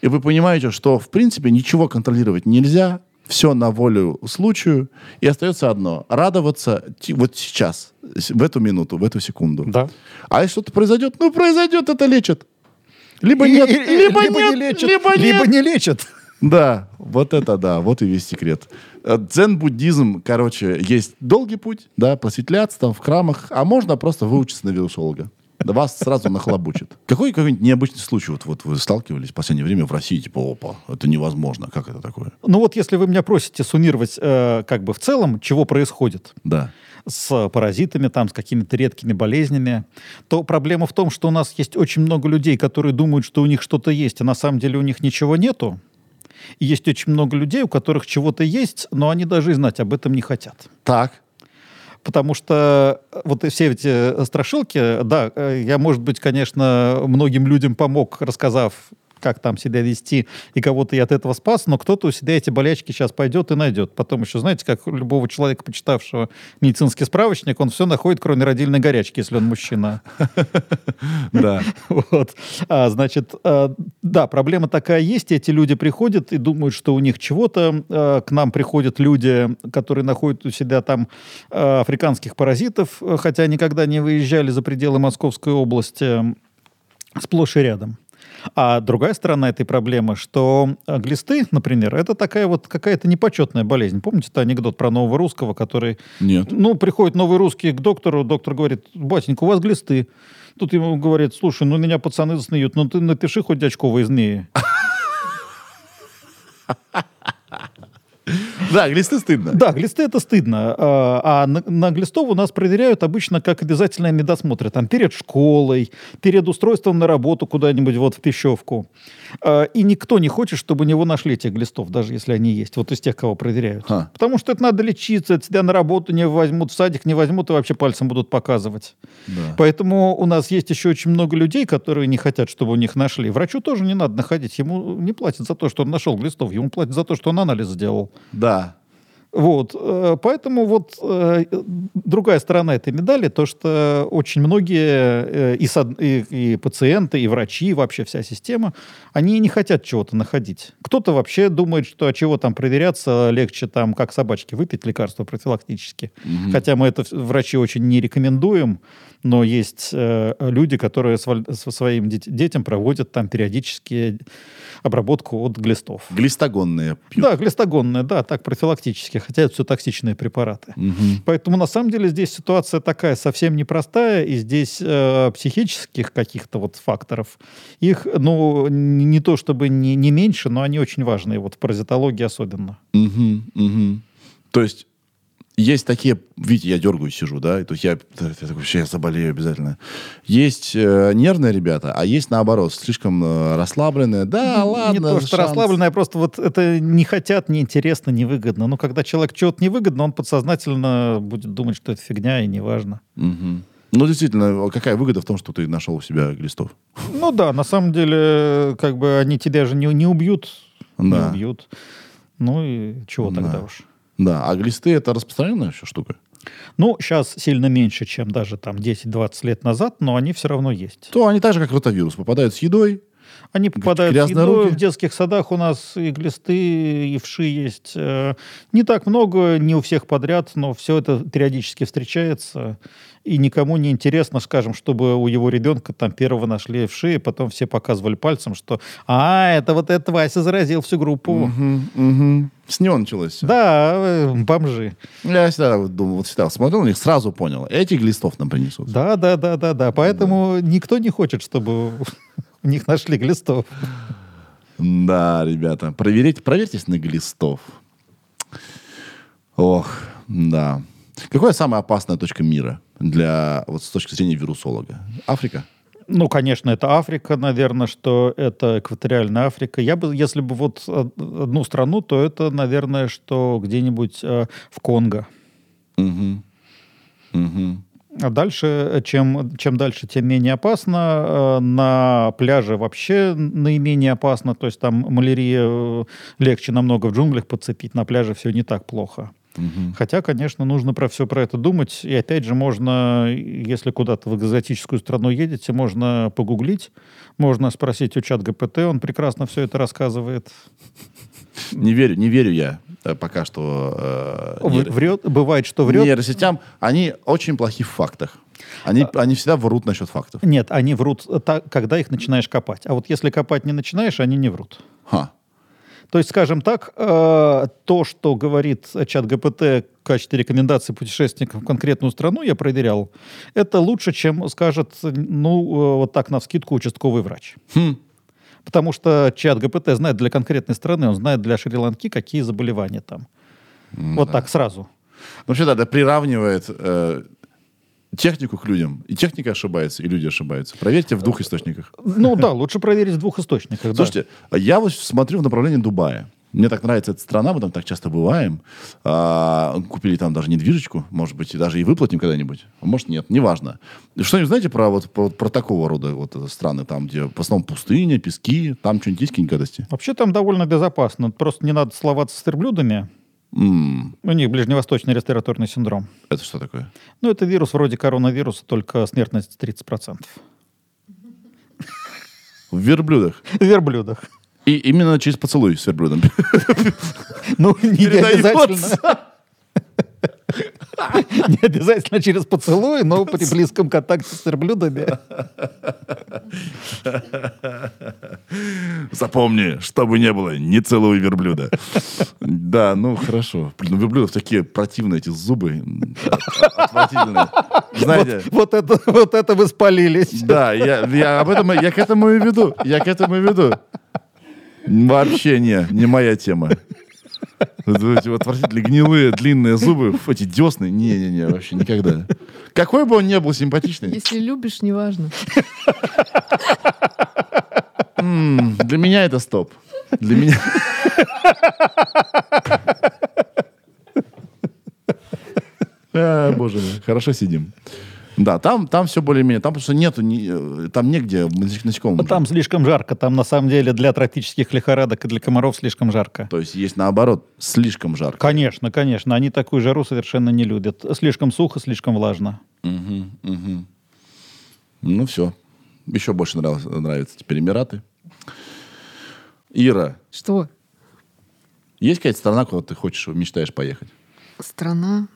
и вы понимаете, что, в принципе, ничего контролировать нельзя, все на волю случаю, и остается одно — радоваться вот сейчас, в эту минуту, в эту секунду. Да. А если что-то произойдет, ну, произойдет, это лечит. Либо нет, И- либо, либо нет, не лечат, либо нет. либо не лечат. Да, вот это да, вот и весь секрет. Э, Дзен-буддизм, короче, есть долгий путь, да, просветляться там в храмах, а можно просто выучиться на вирусолога. Да вас сразу нахлобучит. Какой какой-нибудь необычный случай вот, вот вы сталкивались в последнее время в России, типа, опа, это невозможно, как это такое? Ну вот если вы меня просите суммировать э, как бы в целом, чего происходит, Да. с паразитами, там, с какими-то редкими болезнями, то проблема в том, что у нас есть очень много людей, которые думают, что у них что-то есть, а на самом деле у них ничего нету. И есть очень много людей, у которых чего-то есть, но они даже и знать об этом не хотят. Так. Потому что э, вот все эти страшилки, да, э, я, может быть, конечно, многим людям помог, рассказав, как там себя вести, и кого-то я от этого спас, но кто-то у себя эти болячки сейчас пойдет и найдет. Потом еще, знаете, как любого человека, почитавшего медицинский справочник, он все находит, кроме родильной горячки, если он мужчина. Да. Вот. А, значит, а, да, проблема такая есть. Эти люди приходят и думают, что у них чего-то. А, к нам приходят люди, которые находят у себя там а, африканских паразитов, хотя никогда не выезжали за пределы Московской области, сплошь и рядом. А другая сторона этой проблемы, что а, глисты, например, это такая вот какая-то непочетная болезнь. Помните это анекдот про нового русского, который Нет. ну, приходит новый русский к доктору, доктор говорит, батенька, у вас глисты. Тут ему говорит, слушай, ну меня пацаны засмеют, ну ты напиши хоть очковые змеи. Да, глисты стыдно. Да, глисты это стыдно. А а на, на глистов у нас проверяют обычно как обязательные медосмотры. Там перед школой, перед устройством на работу куда-нибудь вот в пищевку. А, И никто не хочет, чтобы у него нашли этих глистов, даже если они есть. Вот из тех, кого проверяют. Ха. Потому что это надо лечиться, это тебя на работу не возьмут, в садик не возьмут и вообще пальцем будут показывать. Да. Поэтому у нас есть еще очень много людей, которые не хотят, чтобы у них нашли. Врачу тоже не надо находить. Ему не платят за то, что он нашел глистов. Ему платят за то, что он анализ сделал. Да. Вот. э, Поэтому вот э, другая сторона этой медали, то, что очень многие э, и, сад- и- и пациенты, и врачи, и вообще вся система, они не хотят чего-то находить. Кто-то вообще думает, что а чего там проверяться, легче там, как собачке, выпить лекарства профилактически. Хотя мы это врачи очень не рекомендуем, но есть э, люди, которые с валь- со своим дет- детям проводят там периодически обработку от глистов. Глистогонные пьют. Да, глистогонная, да, так профилактически. Хотя это все токсичные препараты. Поэтому на самом деле здесь ситуация такая совсем непростая, и здесь э, психических каких-то вот факторов, их, ну, не, то чтобы не, не меньше, но они очень важные, вот в паразитологии особенно. Мгм, мгм. То есть есть такие, видите, я дергаюсь, сижу, да, и тут я, я такой, сейчас заболею обязательно. Есть э, нервные ребята, а есть наоборот, слишком э, расслабленные. Да, ладно. не то, что шанс. расслабленное, просто вот это не хотят, неинтересно, невыгодно. Но когда человек чего-то невыгодно, он подсознательно будет думать, что это фигня и неважно. Мгм. Ну, действительно, какая выгода в том, что ты нашел у себя глистов? Ну да, на самом деле, как бы они тебя же не, не убьют. Не Да. убьют. Ну и чего Да. тогда уж. Да, а глисты это распространенная еще штука? Ну, сейчас сильно меньше, чем даже там 10-20 лет назад, но они все равно есть. То они так же, как ротавирус, попадают с едой. Они попадают в еду. В детских садах у нас и глисты, и вши есть. Э, Не так много, не у всех подряд, но все это периодически встречается. И никому не интересно, скажем, чтобы у его ребенка там первого нашли вши, и потом все показывали пальцем, что «А, это вот этот Вася заразил всю группу». Мгм, мгм. С него началось все. Да, э, бомжи. Я всегда думал, вот всегда смотрел на них, сразу понял. Этих глистов нам принесут. Да, да, да, да, да. Поэтому никто не хочет, чтобы у них нашли глистов. Да, ребята, проверить, проверьтесь на глистов. Ох, да. Какая самая опасная точка мира для, вот с точки зрения вирусолога? Африка? Ну, конечно, это Африка, наверное, что это экваториальная Африка. Я бы, если бы вот од- одну страну, то это, наверное, что где-нибудь э, в Конго. Мгм. Мгм. А дальше, чем, чем дальше, тем менее опасно. Э, На пляже вообще наименее опасно. То есть там малярия э, легче намного в джунглях подцепить. На пляже все не так плохо. Мгм. Хотя, конечно, нужно про все про это думать. И опять же, можно, если куда-то в экзотическую страну едете, можно погуглить, можно спросить у чат ГПТ, он прекрасно все это рассказывает. Не верю, не верю я пока что э, нейро- Врет, бывает, что врет. нейросетям. Они очень плохи в фактах. Они, они всегда врут насчет фактов. Нет, они врут, так, когда их начинаешь копать. А вот если копать не начинаешь, они не врут. Ха. То есть, скажем так, э, то, что говорит чат ГПТ в качестве рекомендации путешественникам в конкретную страну, я проверял, это лучше, чем скажет, ну, э, вот так, на вскидку, участковый врач. Хм. Потому что чат ГПТ знает для конкретной страны, он знает для Шри-Ланки, какие заболевания там. вот так сразу. Вообще, да, это приравнивает э, технику к людям. И техника ошибается, и люди ошибаются. Проверьте в двух источниках. Ну да, лучше проверить в двух источниках. да. Слушайте, я вот смотрю в направлении Дубая. Мне так нравится эта страна, мы там так часто бываем. А, купили там даже недвижечку, может быть, и даже и выплатим когда-нибудь. А может, нет, неважно. Что-нибудь знаете про, вот, про, про такого рода вот, э, страны, там, где в основном пустыня, пески, там что-нибудь есть какие-нибудь гадости? Вообще там довольно безопасно. Просто не надо словаться с верблюдами. М, У них ближневосточный респираторный синдром. это что такое? Ну, это вирус вроде коронавируса, только смертность 30%. В верблюдах. В верблюдах. И именно через поцелуй с верблюдом. Ну, не обязательно. Не обязательно через поцелуй, но при близком контакте с верблюдами. Запомни, чтобы не было, не целуй верблюда. Да, ну хорошо. Блин, у верблюдов такие противные эти зубы. Отвратительные. Знаете, Вот это, вот это вы спалились. да, я, я об этом, я к этому и веду. Я к этому и веду. Вообще не, не моя тема. Вот эти вот отвратительные гнилые длинные зубы, фу, эти десны, не-не-не, вообще никогда. Какой бы он ни был симпатичный, Если любишь, неважно. м, для меня это стоп. Для меня... А, боже мой, хорошо сидим. Да, там, там все более-менее. Там просто нету, э, там негде насекомым. Там слишком жарко. Там на самом деле для тропических лихорадок и для комаров слишком жарко. То есть есть наоборот, слишком жарко. Конечно, конечно. Они такую жару совершенно не любят. Слишком сухо, слишком влажно. Мгм, мгм. Ну все. Еще больше нравилось- нравятся теперь Эмираты. Ира, Что? есть какая-то страна, куда ты хочешь, мечтаешь поехать? Страна.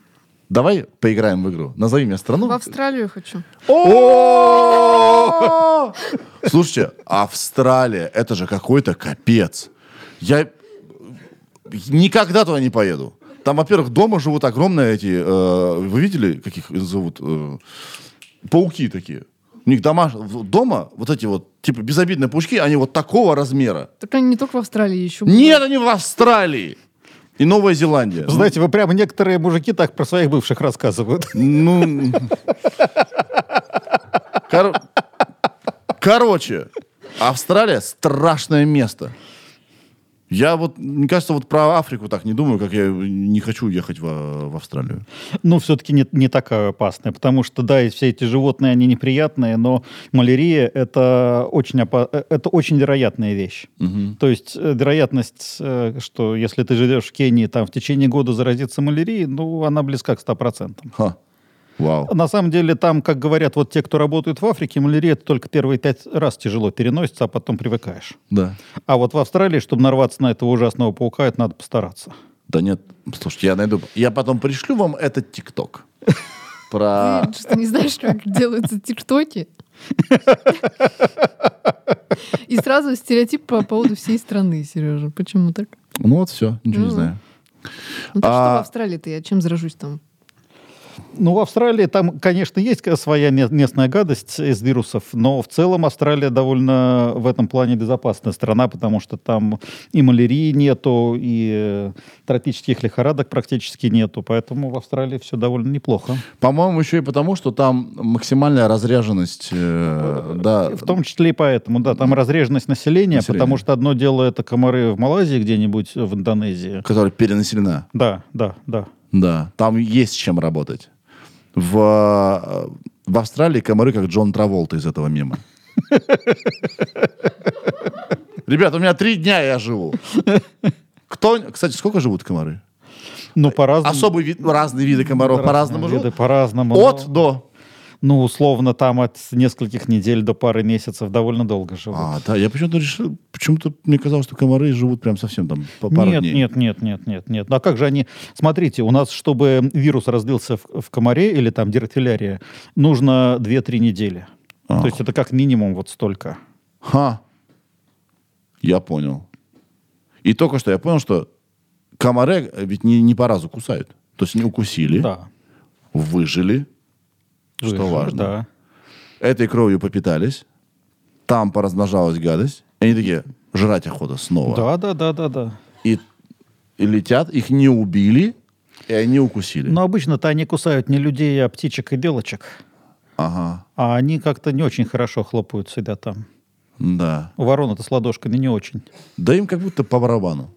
Давай поиграем в игру. Назови мне страну. В Австралию хочу. О! Слушайте, Австралия, это же какой-то капец. Я никогда туда не поеду. Там, во-первых, дома живут огромные эти... э, вы видели, каких их зовут? Э, пауки такие. У них дома, дома вот эти вот, типа, безобидные паучки, они вот такого размера. Так они не только в Австралии еще. Нет, они в Австралии. И Новая Зеландия. Знаете, вы прямо некоторые мужики так про своих бывших рассказывают. Ну... Кор- Короче, Австралия страшное место. Я вот, мне кажется, вот про Африку так не думаю, как я не хочу ехать в, в Австралию. Ну, все-таки не, не такая опасная, потому что, да, и все эти животные, они неприятные, но малярия — это очень, опа- э, это очень вероятная вещь. То есть э, вероятность, э, что если ты живешь в Кении, там в течение года заразиться малярией, ну, она близка к 100%. Ха. Вау. На самом деле, там, как говорят вот те, кто работают в Африке, малярия это только первые пять раз тяжело переносится, а потом привыкаешь. Да. А вот в Австралии, чтобы нарваться на этого ужасного паука, это надо постараться. Да нет, слушайте, я найду. Я потом пришлю вам этот ТикТок. Про... Ты что, не знаешь, как делаются тиктоки? И сразу стереотип по поводу всей страны, Сережа. Почему так? Ну вот все, ничего не Ну. знаю. Ну так что А- в Австралии-то я чем заражусь там? Ну, в Австралии там, конечно, есть своя ме- местная гадость из вирусов, но в целом Австралия довольно в этом плане безопасная страна, потому что там и малярии нету, и э, тропических лихорадок практически нету, поэтому в Австралии все довольно неплохо. По-моему, еще и потому, что там максимальная разряженность, э, да, В том числе и поэтому, да, там разреженность населения, Население. потому что одно дело это комары в Малайзии где-нибудь, в Индонезии. которая перенаселена. Да, да, да. Да, там есть с чем работать. В, э, в Австралии комары как Джон Траволта из этого мема. Ребят, у меня три дня я живу. Кто, кстати, сколько живут комары? Ну, по-разному. Особый вид, разные виды комаров по-разному живут. По-разному. От но- до. Ну, условно, там от нескольких недель до пары месяцев довольно долго живут. А, да, я почему-то решил, почему-то мне казалось, что комары живут прям совсем там по пару нет, дней. нет, нет, нет, нет, нет. А как же они... Смотрите, у нас, чтобы вирус разлился в, в комаре или там диротфилярия, нужно 2-3 недели. А. То есть это как минимум вот столько. Ха. Я понял. И только что я понял, что комары ведь не, не по разу кусают. То есть они укусили, Да. выжили, что Выжили, важно. Да. этой кровью попитались, там поразмножалась гадость, и они такие, жрать охота снова. Да, да, да, да, да. И, и летят, их не убили, и они укусили. Но обычно-то они кусают не людей, а птичек и белочек. Ага, А они как-то не очень хорошо хлопают себя там. да. У ворон-то с ладошками не очень. Да им как будто по барабану.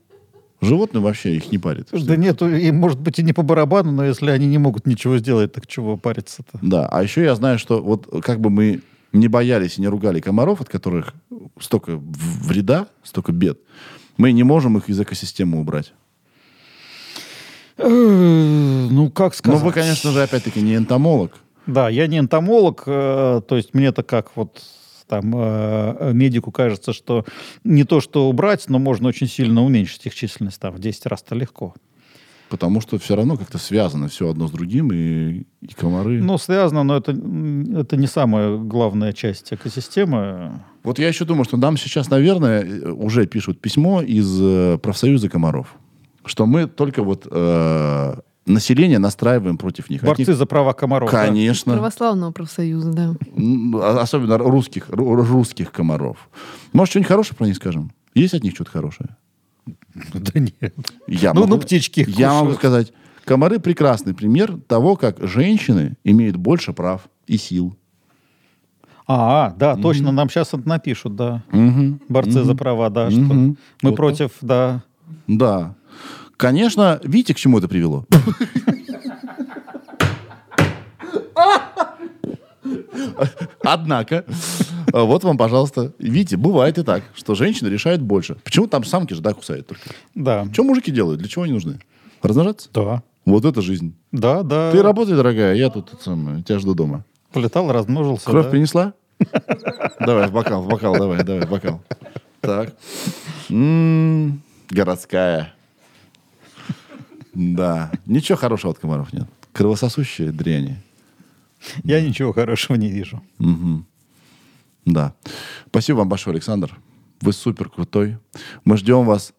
Животные вообще их не парит. Да нет, им может быть и не по барабану, но если они не могут ничего сделать, так чего париться-то? Да, а еще я знаю, что вот как бы мы не боялись и не ругали комаров, от которых столько вреда, столько бед, мы не можем их из экосистемы убрать. Ну, как сказать? вы, конечно же, опять-таки не энтомолог. Да, я не энтомолог, э, то есть мне-то как вот там э, медику кажется, что не то что убрать, но можно очень сильно уменьшить их численность там в 10 раз-то легко. Потому что все равно как-то связано все одно с другим, и, и комары... Ну, связано, но это, это не самая главная часть экосистемы. Вот я еще думаю, что нам сейчас, наверное, э, уже пишут письмо из э, профсоюза комаров, что мы только вот э, население настраиваем против них. Борцы них- за права комаров. да. Конечно. Православного профсоюза, да. А- Особенно русских, ру- русских комаров. Может, что-нибудь хорошее про них скажем? Есть от них что-то хорошее? Да нет. Я Ну, могу- ну, птички Я могу кушают. сказать, комары прекрасный пример того, как женщины имеют больше прав и сил. А, да, точно, нам сейчас это напишут, да. Мгм. Борцы за права, да, что Мгм. мы Вот против, да. Да. Конечно, видите, к чему это привело? Однако, э, вот вам, пожалуйста, видите, бывает и так, что женщины решают больше. Почему там самки же, да, кусают только? Да. Что мужики делают? Для чего они нужны? Размножаться? Да. Вот это жизнь. Да, да. Ты работай, дорогая, я тут самое, тебя жду дома. Полетал, размножился. Кровь да. принесла? Давай, в бокал, в бокал, давай, давай, в бокал. Так. М, Городская. Да. Ничего хорошего от комаров нет. Кровососущие дряни. Я ничего хорошего не вижу. Мгм. Да. Спасибо вам большое, Александр. Вы супер крутой. Мы ждем вас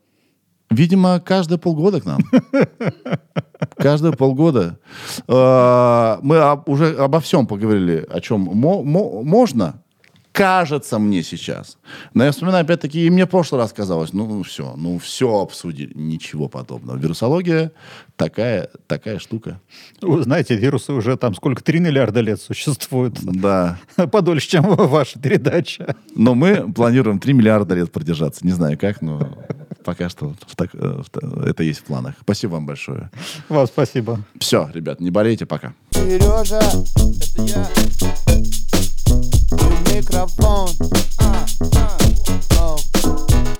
Видимо, каждые полгода к нам. Каждые полгода. Э, Мы уже обо всем поговорили, о чем мо- мо- можно. Кажется мне сейчас. Но я вспоминаю, опять-таки, и мне в прошлый раз казалось, ну все, ну все обсудили. Ничего подобного. Вирусология такая, такая штука. Вы знаете, вирусы уже там сколько, 3 миллиарда лет существуют. Да. Подольше, чем ваша передача. Но мы планируем 3 миллиарда лет продержаться. Не знаю как, но пока что в так- э, в это есть в планах. Спасибо вам большое. Вам спасибо. Все, ребят, не болейте, пока. Сережа, это я. Microfone. Uh, uh.